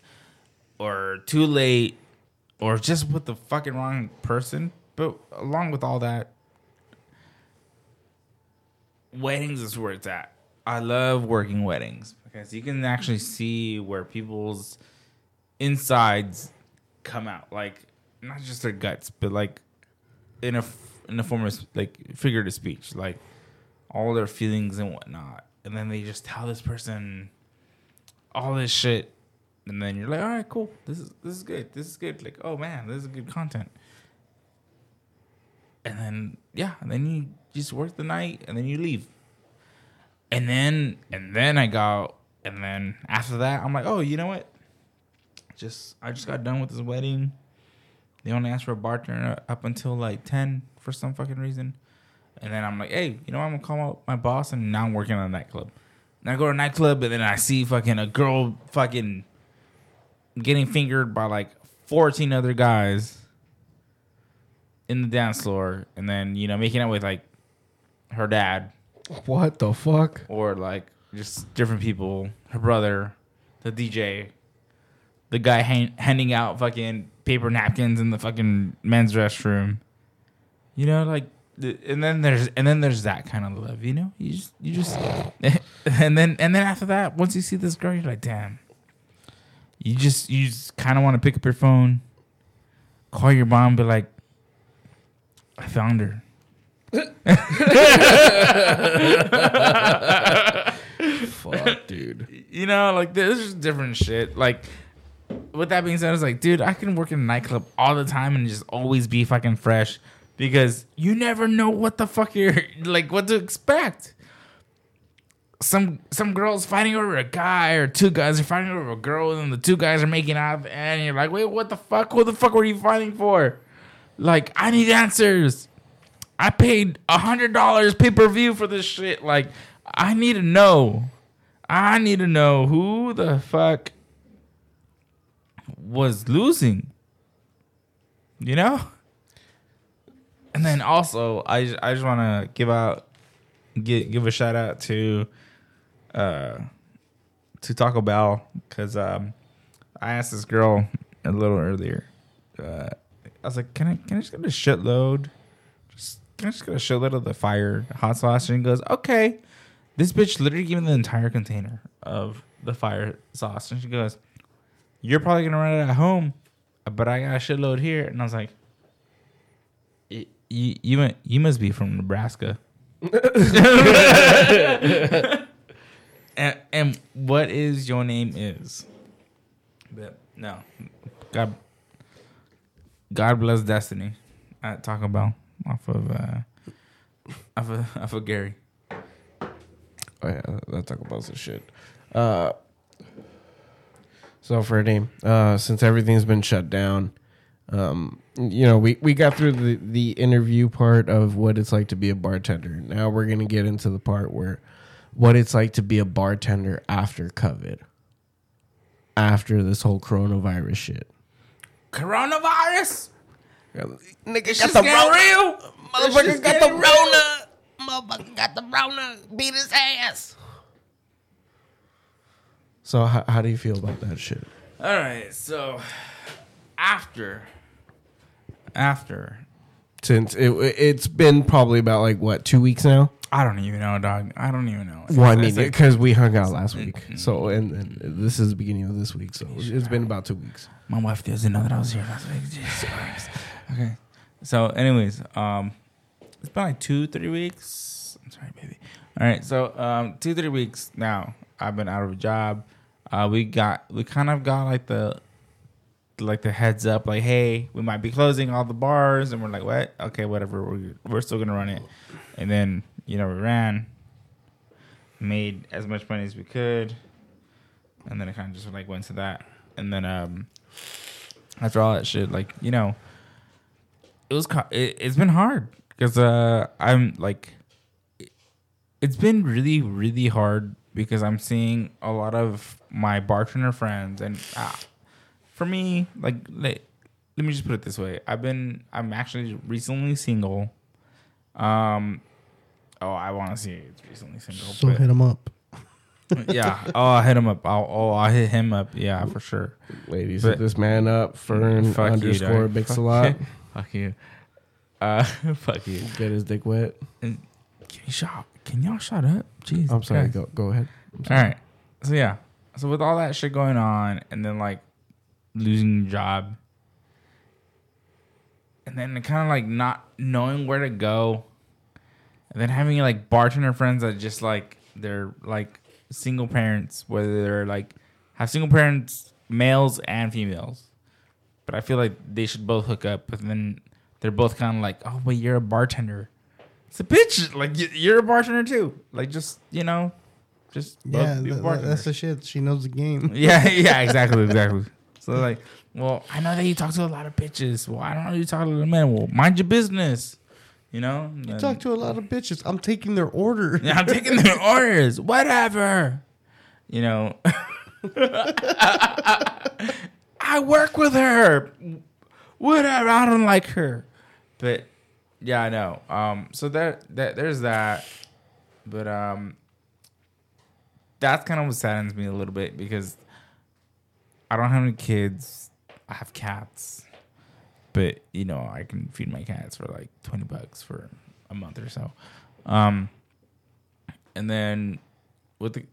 or too late or just with the fucking wrong person. But along with all that, weddings is where it's at. I love working weddings because you can actually see where people's insides come out, like not just their guts, but like in a in a form of like figurative speech, like all their feelings and whatnot, and then they just tell this person all this shit, and then you're like, all right, cool, this is this is good, this is good, like oh man, this is good content, and then yeah, and then you just work the night, and then you leave, and then and then I go, and then after that, I'm like, oh, you know what? Just I just got done with this wedding. They only asked for a bartender up until like ten for some fucking reason. And then I'm like, hey, you know. I'm gonna call out my boss, and now I'm working on a nightclub. And I go to a nightclub, and then I see fucking a girl fucking getting fingered by like 14 other guys in the dance floor, and then you know making out with like her dad What the fuck? or like just different people, her brother, the DJ, the guy hand, handing out fucking paper napkins in the fucking men's restroom. You know, like, and then there's and then there's that kind of love. You know, you just you just, and then and then after that, once you see this girl, you're like, damn. You just you just kind of want to pick up your phone, call your mom, be like, I found her. Fuck, dude. you know, like there's just different shit. Like with that being said, it's like, dude, I can work in a nightclub all the time and just always be fucking fresh because you never know what the fuck you're like what to expect. Some some girls fighting over a guy or two guys are fighting over a girl and the two guys are making out and you're like, wait, what the fuck? What the fuck were you fighting for? Like, I need answers. I paid a hundred dollars pay per view for this shit. Like, I need to know. I need to know who the fuck was losing. You know? And then also, I I just want to give out give give a shout out to uh to Taco Bell cuz um I asked this girl a little earlier. Uh I was like, "Can I can I just get a shitload? Just can I just get a shitload of the fire hot sauce?" And he goes, "Okay." This bitch literally gave me the entire container of the fire sauce, and she goes, "You're probably gonna run it at home, but I got a shitload here." And I was like, "Y- "You you you must be from Nebraska." and, and what is your name is? But no, God, God bless Destiny at Taco Bell off of uh, off of, off of Gary. Oh yeah, that talk about some shit. Uh, so Freddie, uh, since everything's been shut down, um, you know, we, we got through the, the interview part of what it's like to be a bartender. Now we're gonna get into the part where what it's like to be a bartender after COVID, after this whole coronavirus shit. Coronavirus. Nigga just getting real. Motherfucker got the Rona. Motherfucker got the Rona. Beat his ass. So how, how do you feel about that shit? All right, so after after? Since it it's been probably about like what two weeks now. I don't even know, dog. I don't even know. Well, I mean, it's like- because we hung out last week, Mm-mm. so and, and this is the beginning of this week, so it's been about two weeks. My wife doesn't know that I was here last week. Jesus Okay. So, anyways, um, it's been like two, three weeks. I'm sorry, baby. All right. So, um, two, three weeks now. I've been out of a job. Uh, we got, we kind of got like the, like the heads up, like, hey, we might be closing all the bars, and we're like, what? Okay, whatever. We're we're still gonna run it, and then you know we ran, made as much money as we could, and then it kind of just like went to that, and then um after all that shit, like you know, it was it, it's been hard. Because uh I'm like, it- it's been really really hard because I'm seeing a lot of my bartender friends. And uh, for me like let, let me just put it this way I've been I'm actually recently single, um. Oh, I want to see it's recently single. So but- hit him up. yeah. Oh, I'll hit him up. I'll, oh, I'll hit him up. Yeah, for sure. Ladies, But- hit this man up. Fern Fuck you, underscore dog. Bix Fuck a lot. Fuck you. Uh, fuck you. Get his dick wet. Can you shut? Can y'all shut up? Jeez. I'm sorry. okay. Go go ahead. I'm All sorry. right. So yeah. So with all that shit going on, and then like losing your job, and then kind of like not knowing where to go, and then having like bartender friends that just like they're like single parents, whether they're like have single parents, males and females, but I feel like they should both hook up, but then they're both kind of like, oh, but you're a bartender. It's a bitch. Like you're a bartender too. Like just you know, just Yeah, be th- th- that's the shit. She knows the game. Yeah, yeah, exactly, exactly. So like, well, I know that you talk to a lot of bitches. Well, I don't know you talk to of men. Well, mind your business. You know. You And- talk to a lot of bitches. I'm taking their order. yeah, I'm taking their orders. Whatever. You know. I work with her. Whatever. I don't like her. But yeah, I know. Um, so that that there's that. But um that's kind of what saddens me a little bit because I don't have any kids. I have cats. But, you know, I can feed my cats for like twenty bucks for a month or so. Um and then with the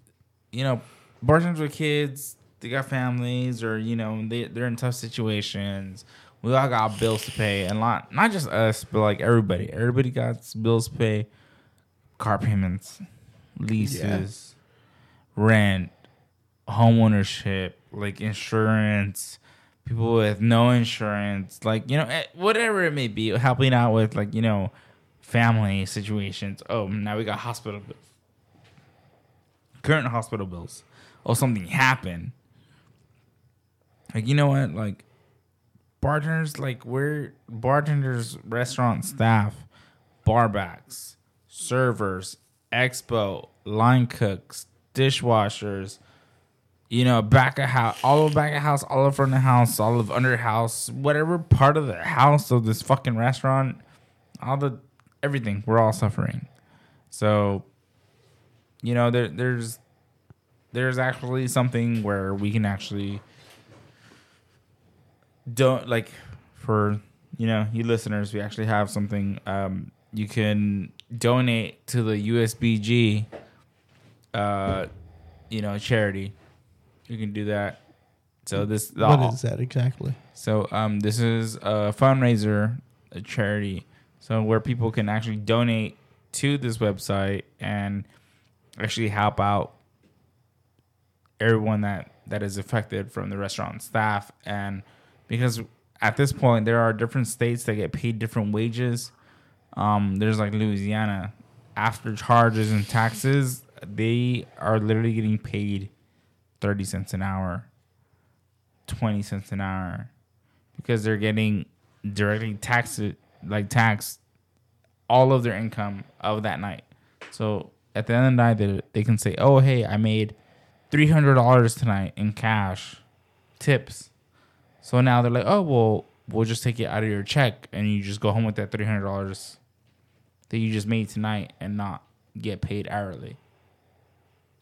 you know, bartenders with kids, they got families or, you know, they they're in tough situations. We all got bills to pay and lot not just us, but like everybody. Everybody got bills to pay, car payments, leases, rent, home ownership, like insurance, people with no insurance, like, you know, eh, whatever it may be, helping out with like, you know, family situations. Oh, now we got hospital bills current hospital bills or something happened. like you know what like bartenders like we're bartenders restaurant staff barbacks servers expo line cooks dishwashers you know back of house all of back of house all of front of house all of under house whatever part of the house of this fucking restaurant all the everything we're all suffering. So you know there there's there's actually something where we can actually don't like for you know you listeners we actually have something um you can donate to the USBG uh you know charity you can do that. So this What is that exactly? so um, this is a fundraiser, a charity, so where people can actually donate to this website and actually help out everyone that that is affected from the restaurant staff. And because at this point there are different states that get paid different wages. Um, there's like louisiana. After charges and taxes they are literally getting paid 30 cents an hour 20 cents an hour because they're getting directly taxed like taxed all of their income of that night. So at the end of the night they, they can say oh hey i made $300 tonight in cash tips. So now they're like oh well we'll just take it out of your check and you just go home with that $300 that you just made tonight and not get paid hourly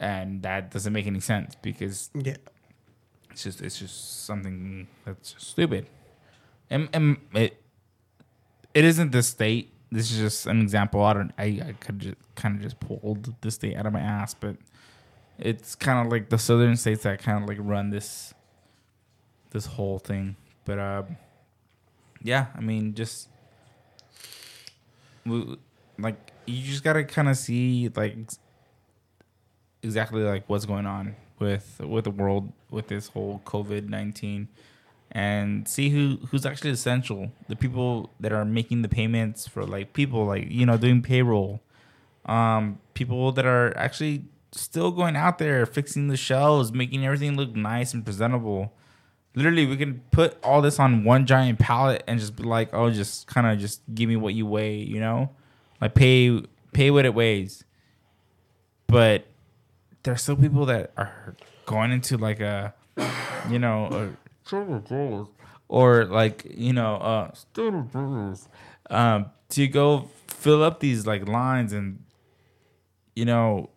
and that doesn't make any sense because Yeah. it's just it's just something that's just stupid. And, and it it isn't the state. This is just an example. I don't. I, I could just kind of just pulled the state out of my ass, but it's kind of like the southern states that kind of like run this this whole thing. But uh, yeah, I mean, just like you just gotta kind of see like exactly like what's going on with with the world with this whole COVID nineteen, and see who who's actually essential. The people that are making the payments for like people like you know doing payroll, um, people that are actually still going out there fixing the shelves, making everything look nice and presentable. Literally, we can put all this on one giant pallet and just be like, oh, just kind of just give me what you weigh, you know, like pay pay what it weighs. But there are still people that are going into like a, you know, a, or like you know, uh, um, to go fill up these like lines and, you know,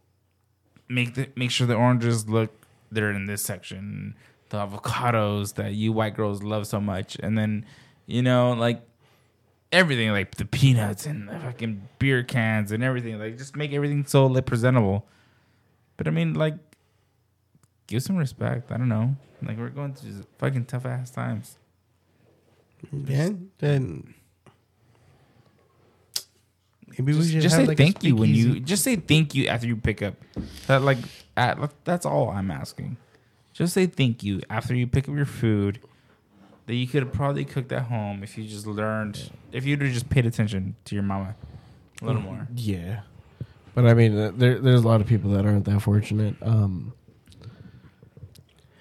make the make sure the oranges look they're in this section, the avocados that you white girls love so much, and then, you know, like everything like the peanuts and the fucking beer cans and everything. Like just make everything so like presentable. But I mean, like, give some respect. I don't know. Like we're going through fucking tough ass times. Yeah, then maybe we Just, should just have say like thank you when you just say thank you after you pick up. That like at, that's all I'm asking. Just say thank you after you pick up your food. That you could have probably cooked at home if you just learned if you'd have just paid attention to your mama a little mm, more. Yeah, but I mean, uh, there there's a lot of people that aren't that fortunate. Um,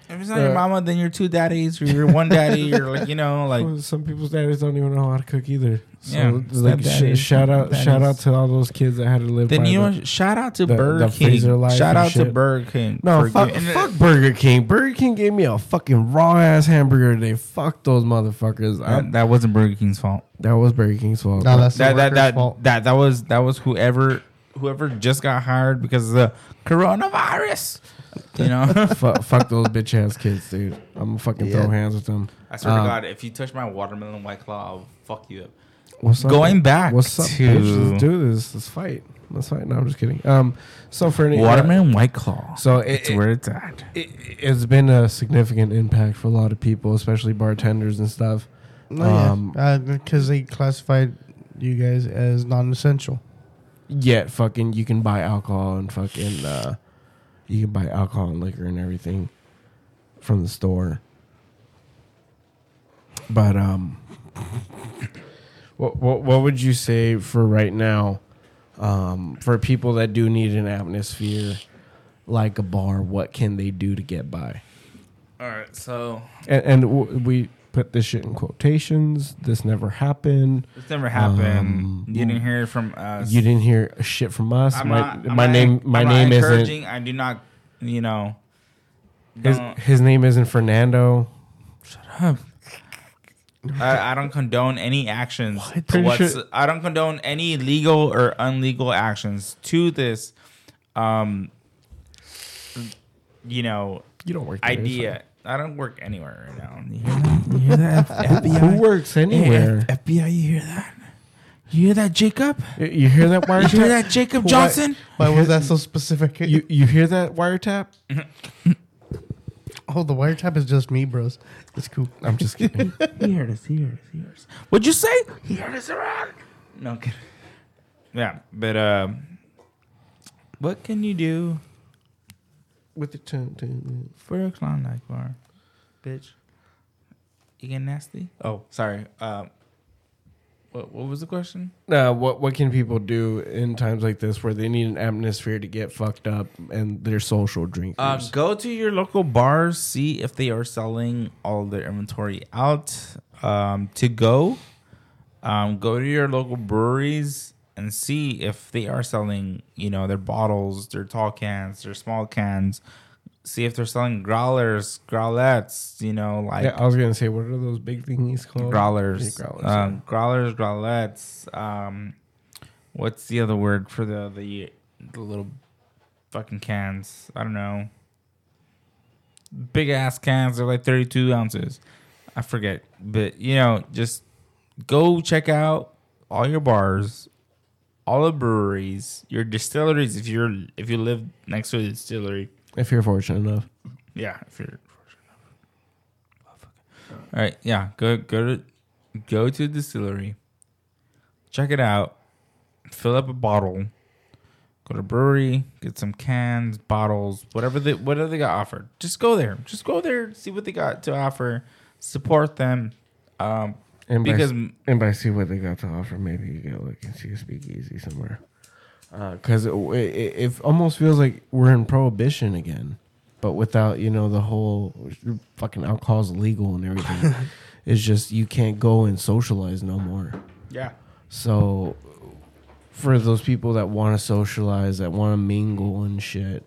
If it's not your Uh, mama, then you're two daddies or you're one daddy or like you know like well, some people's daddies don't even know how to cook either. So Yeah, like sh- shout out, shout out to all those kids that had to live. Then by you the- know, shout out to the- Burger the King. life Shout and out to. Burger King. No, for fuck, gi- fuck Burger King. Burger King gave me a fucking raw ass hamburger today. Fuck those motherfuckers. I- That, that wasn't Burger King's fault. that was Burger King's fault. No, that's That the that that, fault. that that was that was whoever whoever just got hired because of the coronavirus. You know, fuck, fuck those bitch ass kids, dude. I'm gonna fucking Yeah. throw hands with them. I swear Um, to God, if you touch my watermelon white claw, I'll fuck you up. What's up? Going back What's up, to bitch? Let's do this. Let's fight. Let's fight. No, I'm just kidding. Um, so for any watermelon white claw, so it's it, where it's at. it, it's been a significant impact for a lot of people, especially bartenders and stuff. No, um, because they classified you guys as non-essential. Yet, fucking, you can buy alcohol and fucking, uh, you can buy alcohol and liquor and everything from the store. But um, what what what would you say for right now? Um, for people that do need an atmosphere like a bar, what can they do to get by? All right, so And, and we put this shit in quotations. This never happened. this never happened. Um, you didn't hear from us. You didn't hear shit from us. I'm my not, I'm my not- name my I'm not name isn't. I do not. You know. his, his name isn't Fernando. Shut up. I, I don't condone any actions. What? What's, sure- I don't condone any legal or unlegal actions to this, um, you know, You don't work idea. I don't work anywhere right now. You hear that? You hear that? so- Who works anywhere? Hey, F- FBI, you hear that? You hear that, Jacob? You- you hear that You hear wiretap? that, Jacob Why- Johnson? Why was that so specific? You you hear that wiretap? oh, the wiretap is just me, bros. It's cool. I'm just kidding. He heard us. He heard us. He heard us. What'd you say? He heard us around. No I'm kidding. Yeah, but um, what can you do With the tune, tune. for a clown like bar, bitch? You get nasty? Oh, sorry. Um, what what was the question? Uh, what what can people do in times like this where they need an atmosphere to get fucked up and they're social drinkers? Uh, go to your local bars, see if they are selling all their inventory out um, to go. Um, go to your local breweries and see if they are selling, you know, their bottles, their tall cans, their small cans. See if they're selling growlers, growlettes, you know, like yeah, I was gonna say, what are those big thingies called? growlers, Yeah, growlers, um, growlers, growlettes. Um, what's the other word for the the, the little fucking cans? I don't know. Big ass cans. They're like thirty two ounces. I forget, but you know, just go check out all your bars, all the breweries, your distilleries. If you're if you live next to a distillery, If you're fortunate enough. yeah. If you're fortunate enough. all right, yeah. Go go to go to a distillery, check it out, fill up a bottle. Go to a brewery, get some cans, bottles, whatever they whatever they got offered. Just go there. Just go there, see what they got to offer, support them. Um, And because by, and by see what they got to offer, maybe you go look and see a speakeasy somewhere. Uh, because it, it, it almost feels like we're in prohibition again, but without you know the whole fucking alcohol's illegal and everything. it's just you can't go and socialize no more. yeah, So, for those people that want to socialize, that want to mingle and shit,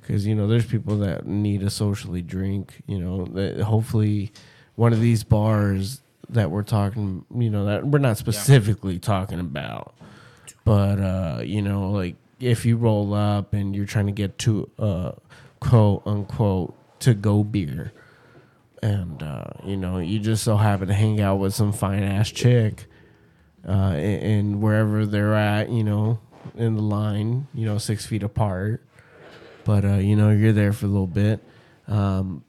because you know, there's people that need to socially drink. You know, that hopefully one of these bars that we're talking, you know, that we're not specifically talking about, but uh, you know, like if you roll up and you're trying to get to uh, quote unquote to go beer. And uh, you know, you just so happen to hang out with some fine ass chick, uh, and, and wherever they're at, you know, in the line, you know, six feet apart. But uh, you know, you're there for a little bit. Um,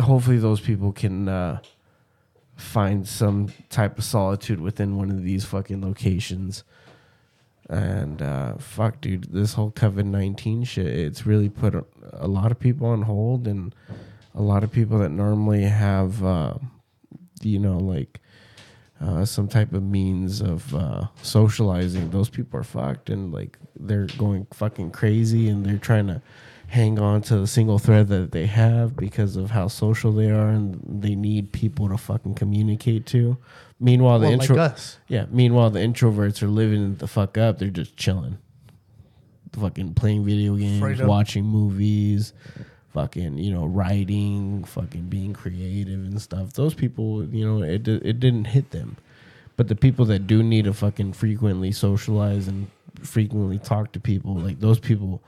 hopefully, those people can uh, find some type of solitude within one of these fucking locations. And uh, fuck, dude, this whole COVID nineteen shit, it's really put a, a lot of people on hold, and a lot of people that normally have, uh, you know, like uh, some type of means of uh, socializing, those people are fucked and like they're going fucking crazy and they're trying to hang on to the single thread that they have because of how social they are and they need people to fucking communicate to. Meanwhile, the Well, like intro, us. yeah. Meanwhile, the introverts are living the fuck up. They're just chilling, fucking playing video games, Freedom. watching movies, fucking you know writing, fucking being creative and stuff. Those people, you know, it it didn't hit them, but the people that do need to fucking frequently socialize and frequently talk to people, like those people,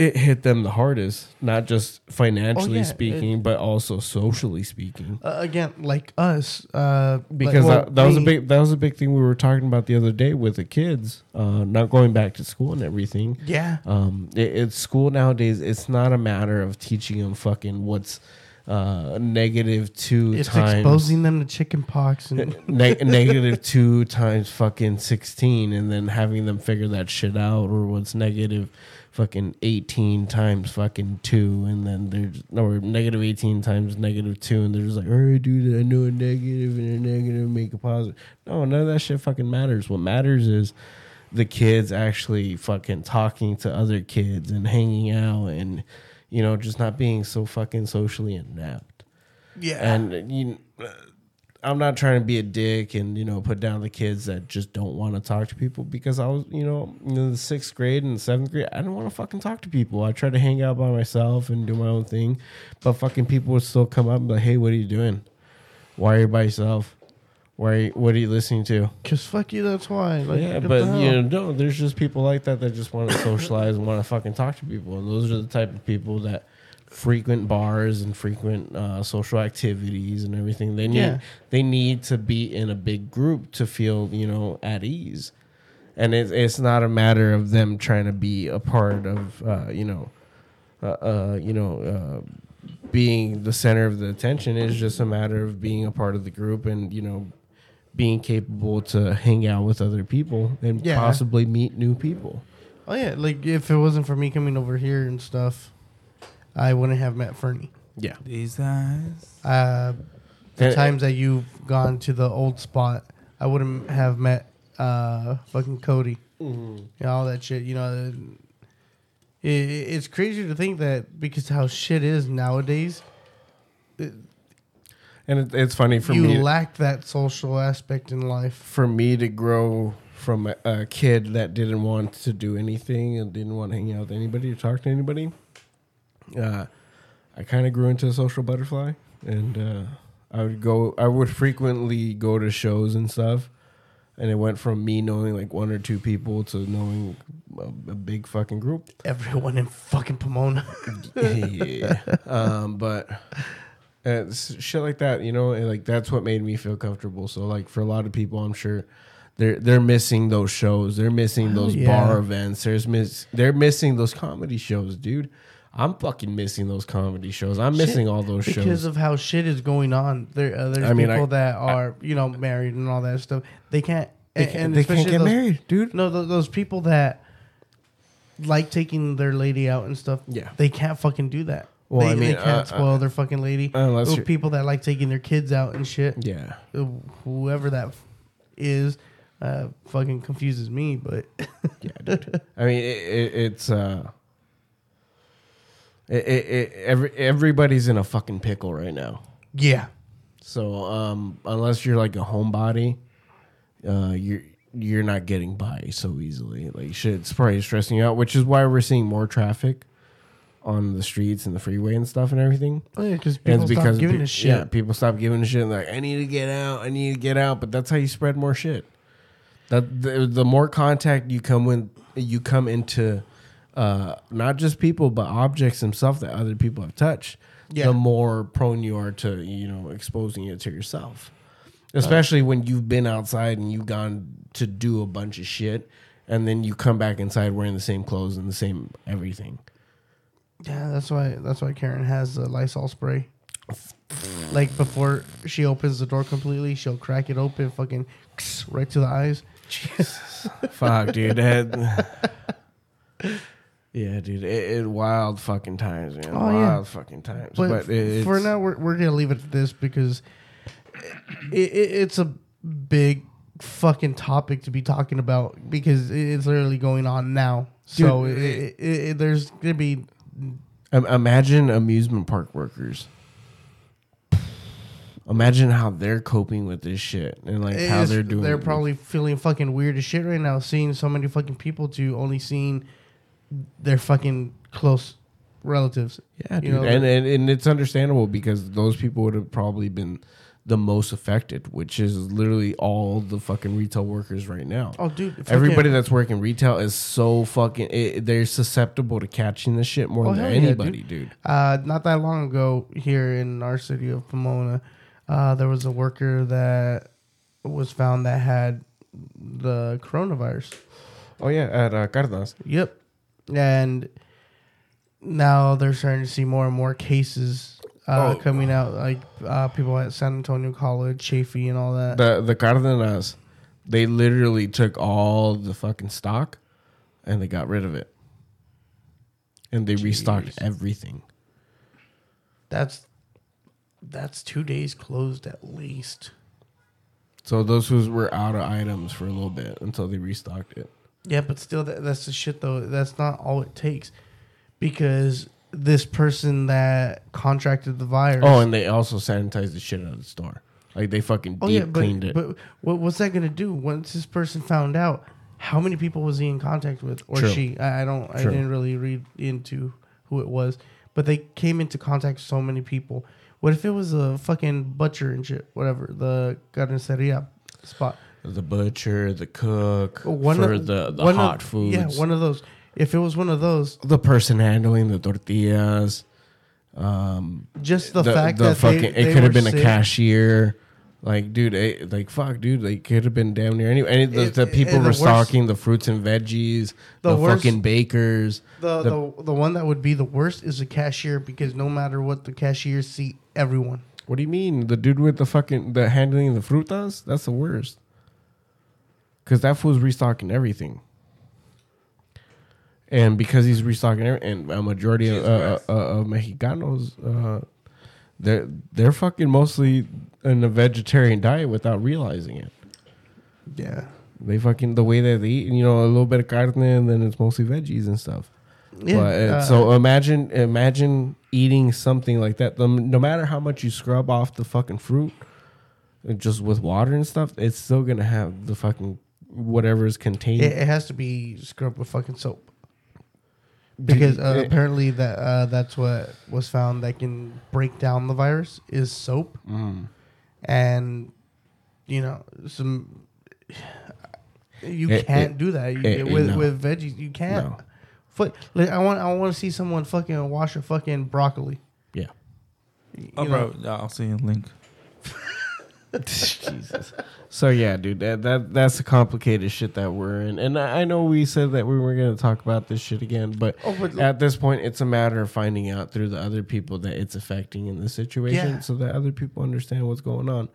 it hit them the hardest. Not just financially yeah, speaking, but also socially speaking Uh, again, like us, uh, like- because well, that, that was a me- big that was a big thing we were talking about the other day with the kids uh, not going back to school and everything. Yeah, Um, it, it's school nowadays. It's not a matter of teaching them fucking what's uh, negative two it's times exposing them to chicken pox and ne- negative two times fucking sixteen, and then having them figure that shit out, or what's negative fucking eighteen times fucking two, and then they're or negative eighteen times negative two, and they're just like, all right, dude, I know a negative and a negative make a positive. No, none of that shit fucking matters. What matters is the kids actually fucking talking to other kids and hanging out and you know just not being so fucking socially inept yeah, and you I'm not trying to be a dick and you know put down the kids that just don't want to talk to people because I was you know in the sixth grade and seventh grade I didn't want to fucking talk to people. I tried to hang out by myself and do my own thing, but fucking people would still come up and be like, "Hey, what are you doing? Why are you by yourself? Why? Are you, what are you listening to?" Cause fuck you, that's why. Like, yeah, but you know, no, there's just people like that that just want to socialize and want to fucking talk to people, and those are the type of people that frequent bars and frequent uh, social activities and everything. They need Yeah. they need to be in a big group to feel you know at ease, and it's it's not a matter of them trying to be a part of uh, you know, uh, uh, you know. Uh, being the center of the attention is just a matter of being a part of the group and you know being capable to hang out with other people and Yeah. possibly meet new people. oh yeah, like if it wasn't for me coming over here and stuff, I wouldn't have met Fernie. Yeah. these eyes. Uh, the And- times that you've gone to the old spot, I wouldn't have met uh, fucking Cody. You know, all that shit. You know, it, it's crazy to think that because how shit is nowadays, And it, it's funny for me you me lack that social aspect in life. for me to grow from a, a kid that didn't want to do anything and didn't want to hang out with anybody or talk to anybody. Uh, I kind of grew into a social butterfly, and uh, I would go. I would frequently go to shows and stuff, and it went from me knowing like one or two people to knowing a, a big fucking group. Everyone in fucking Pomona. yeah. Um, but Uh, shit like that, you know, and like that's what made me feel comfortable. So like for a lot of people, I'm sure they're they're missing those shows. They're missing those yeah. bar events. There's miss they're missing those comedy shows, dude. I'm fucking missing those comedy shows. I'm Shit, missing all those shows because of how shit is going on. There, uh, there's I mean, people I- that are you know married and all that stuff. They can't. they can't, and they can't get those- married, dude. No, th- those people that like taking their lady out and stuff. Yeah. they can't fucking do that. Well, they, I mean, they can't uh, spoil their fucking lady. Unless Those you're, people that like taking their kids out and shit. yeah, uh, Whoever that is, uh, fucking confuses me. But yeah, dude. I mean, it, it, it's uh, it, it, it, every everybody's in a fucking pickle right now. yeah, So um, unless you're like a homebody, uh, you're you're not getting by so easily. Like shit's probably stressing you out, which is why we're seeing more traffic on the streets and the freeway and stuff and everything. oh, yeah, because people it's stop because giving pe- a shit. Yeah, people stop giving a shit. Like I need to get out. I need to get out. But that's how you spread more shit. That the, the more contact you come when you come into uh, not just people but objects themselves that other people have touched. Yeah. The more prone you are to you know exposing it to yourself, especially when you've been outside and you've gone to do a bunch of shit, and then you come back inside wearing the same clothes and the same everything. Yeah, that's why that's why Karen has the Lysol spray. Like before she opens the door completely, she'll crack it open, fucking right to the eyes. Jesus, fuck, dude. That, yeah, dude. It, it wild fucking times, man. Oh, wild yeah. fucking times. But, But, it, for now, we're, we're gonna leave it at this because it, it, it's a big fucking topic to be talking about because it's literally going on now. so Dude, it, there's gonna be imagine amusement park workers. Imagine how they're coping with this shit and like how they're doing. They're probably feeling fucking weird as shit right now, seeing so many fucking people to only seeing their fucking close relatives. yeah, you dude. know, and, and and it's understandable because those people would have probably been the most affected, which is literally all the fucking retail workers right now. Oh, dude, Everybody that's working retail is so fucking. It, they're susceptible to catching this shit more Oh, than hell yeah, anybody, dude. Uh, not that long ago, here in our city of Pomona, uh, there was a worker that was found that had the coronavirus. Oh yeah, at uh, Cardenas. Yep, and now they're starting to see more and more cases uh, Oh. coming out, like uh, people at San Antonio College, Chaffey, and all that. The the Cardenas, they literally took all the fucking stock, and they got rid of it, and they restocked everything. That's that's two days closed at least. So those who's were out of items for a little bit until they restocked it. Yeah, but still, that, that's the shit though. That's not all it takes, because this person that contracted the virus. Oh, and they also sanitized the shit out of the store. Like they fucking deep oh yeah, but, cleaned it. but what, what's that gonna do once this person found out? How many people was he in contact with, or True. she? I, I don't. I didn't really read into who it was, but they came into contact with so many people. What if it was a fucking butcher and shit? Whatever the carniceria spot. The butcher, the cook, One for of- the, the one hot of, foods. Yeah, one of those. If it was one of those, the person handling the tortillas. Um, just the, fact the that fucking they, it they could have were been a cashier. Like, dude, eh, like fuck, dude, like could have been damn near any. any the, It- the people and the restocking the fruits and veggies, The the, worst- fucking bakers. The, The- the the one that would be the worst is the cashier because no matter what the cashiers see everyone. What do you mean, the dude with the fucking the handling the frutas? That's the worst. Cause that fool's restocking everything. And because he's restocking, every, and a majority of, uh, uh, of Mexicanos, uh, they're they're fucking mostly in a vegetarian diet without realizing it. Yeah. They fucking the way that they eat, you know, a little bit of carne and then it's mostly veggies and stuff. Yeah. But, uh, uh, so imagine imagine eating something like that. No, no matter how much you scrub off the fucking fruit, uh, just with water and stuff, it's still gonna have the fucking whatever is contained. it, it has to be scrubbed with fucking soap because uh, It- apparently that uh, that's what was found that can break down the virus is soap Mm. and you know some. You It- can't it- do that You- it- with no. with veggies. You can't. No. Foot. Like, I want. I want to see someone fucking wash a fucking broccoli. Yeah. You Oh, know, bro, I'll send you a link. Jesus. So yeah, dude, that, that that's the complicated shit that we're in, and I I know we said that we were going to talk about this shit again, but Oh, but at this point, it's a matter of finding out through the other people that it's affecting in the situation, Yeah. so that other people understand what's going on.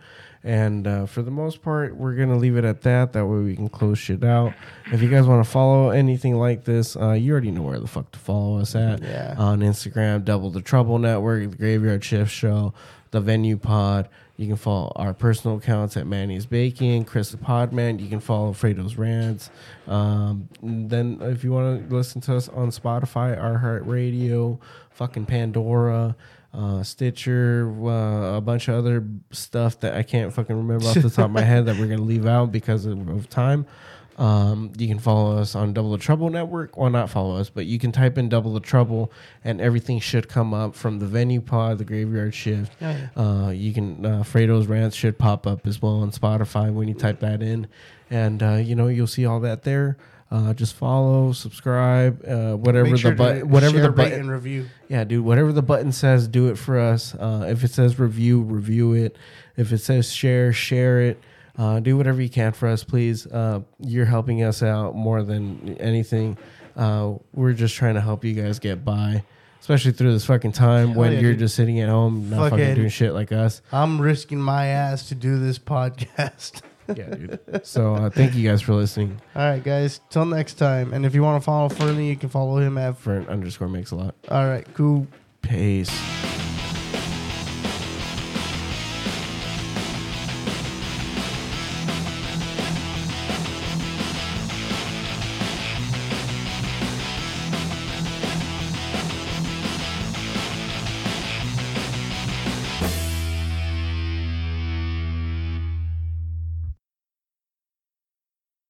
And uh, for the most part, we're gonna leave it at that. That way, we can close shit out. If you guys want to follow anything like this, uh, you already know where the fuck to follow us at Yeah. on Instagram, Double the Trouble Network, the Graveyard Shift Show, the Venue Pod. You can follow our personal accounts at Manny's Baking, Chris the Podman. You can follow Fredo's Rants. Um, then, if you want to listen to us on Spotify, iHeartRadio, fucking Pandora, uh, Stitcher, uh, a bunch of other stuff that I can't fucking remember off the top of my head that we're gonna leave out because of, of time. Um, you can follow us on Double the Trouble Network. Well, not follow us, but you can type in Double the Trouble, and everything should come up from the Venue Pod, the Graveyard Shift. Oh, yeah. Uh, you can uh, Fredo's Rants should pop up as well on Spotify when you type that in, and uh, you know you'll see all that there. Uh, just follow, subscribe, uh, whatever sure the button, whatever share, the button, and review. yeah, dude. Whatever the button says, do it for us. Uh, if it says review, review it. If it says share, share it. Uh, do whatever you can for us, please. Uh, you're helping us out more than anything. Uh, we're just trying to help you guys get by, especially through this fucking time when yeah, you're dude. just sitting at home, not fucking Fucking- doing shit like us. I'm risking my ass to do this podcast. Yeah, dude. So uh, thank you guys for listening. All right, guys. Till next time. And if you want to follow Fernie, you can follow him at. Fern underscore makes a lot. All right, cool. Peace.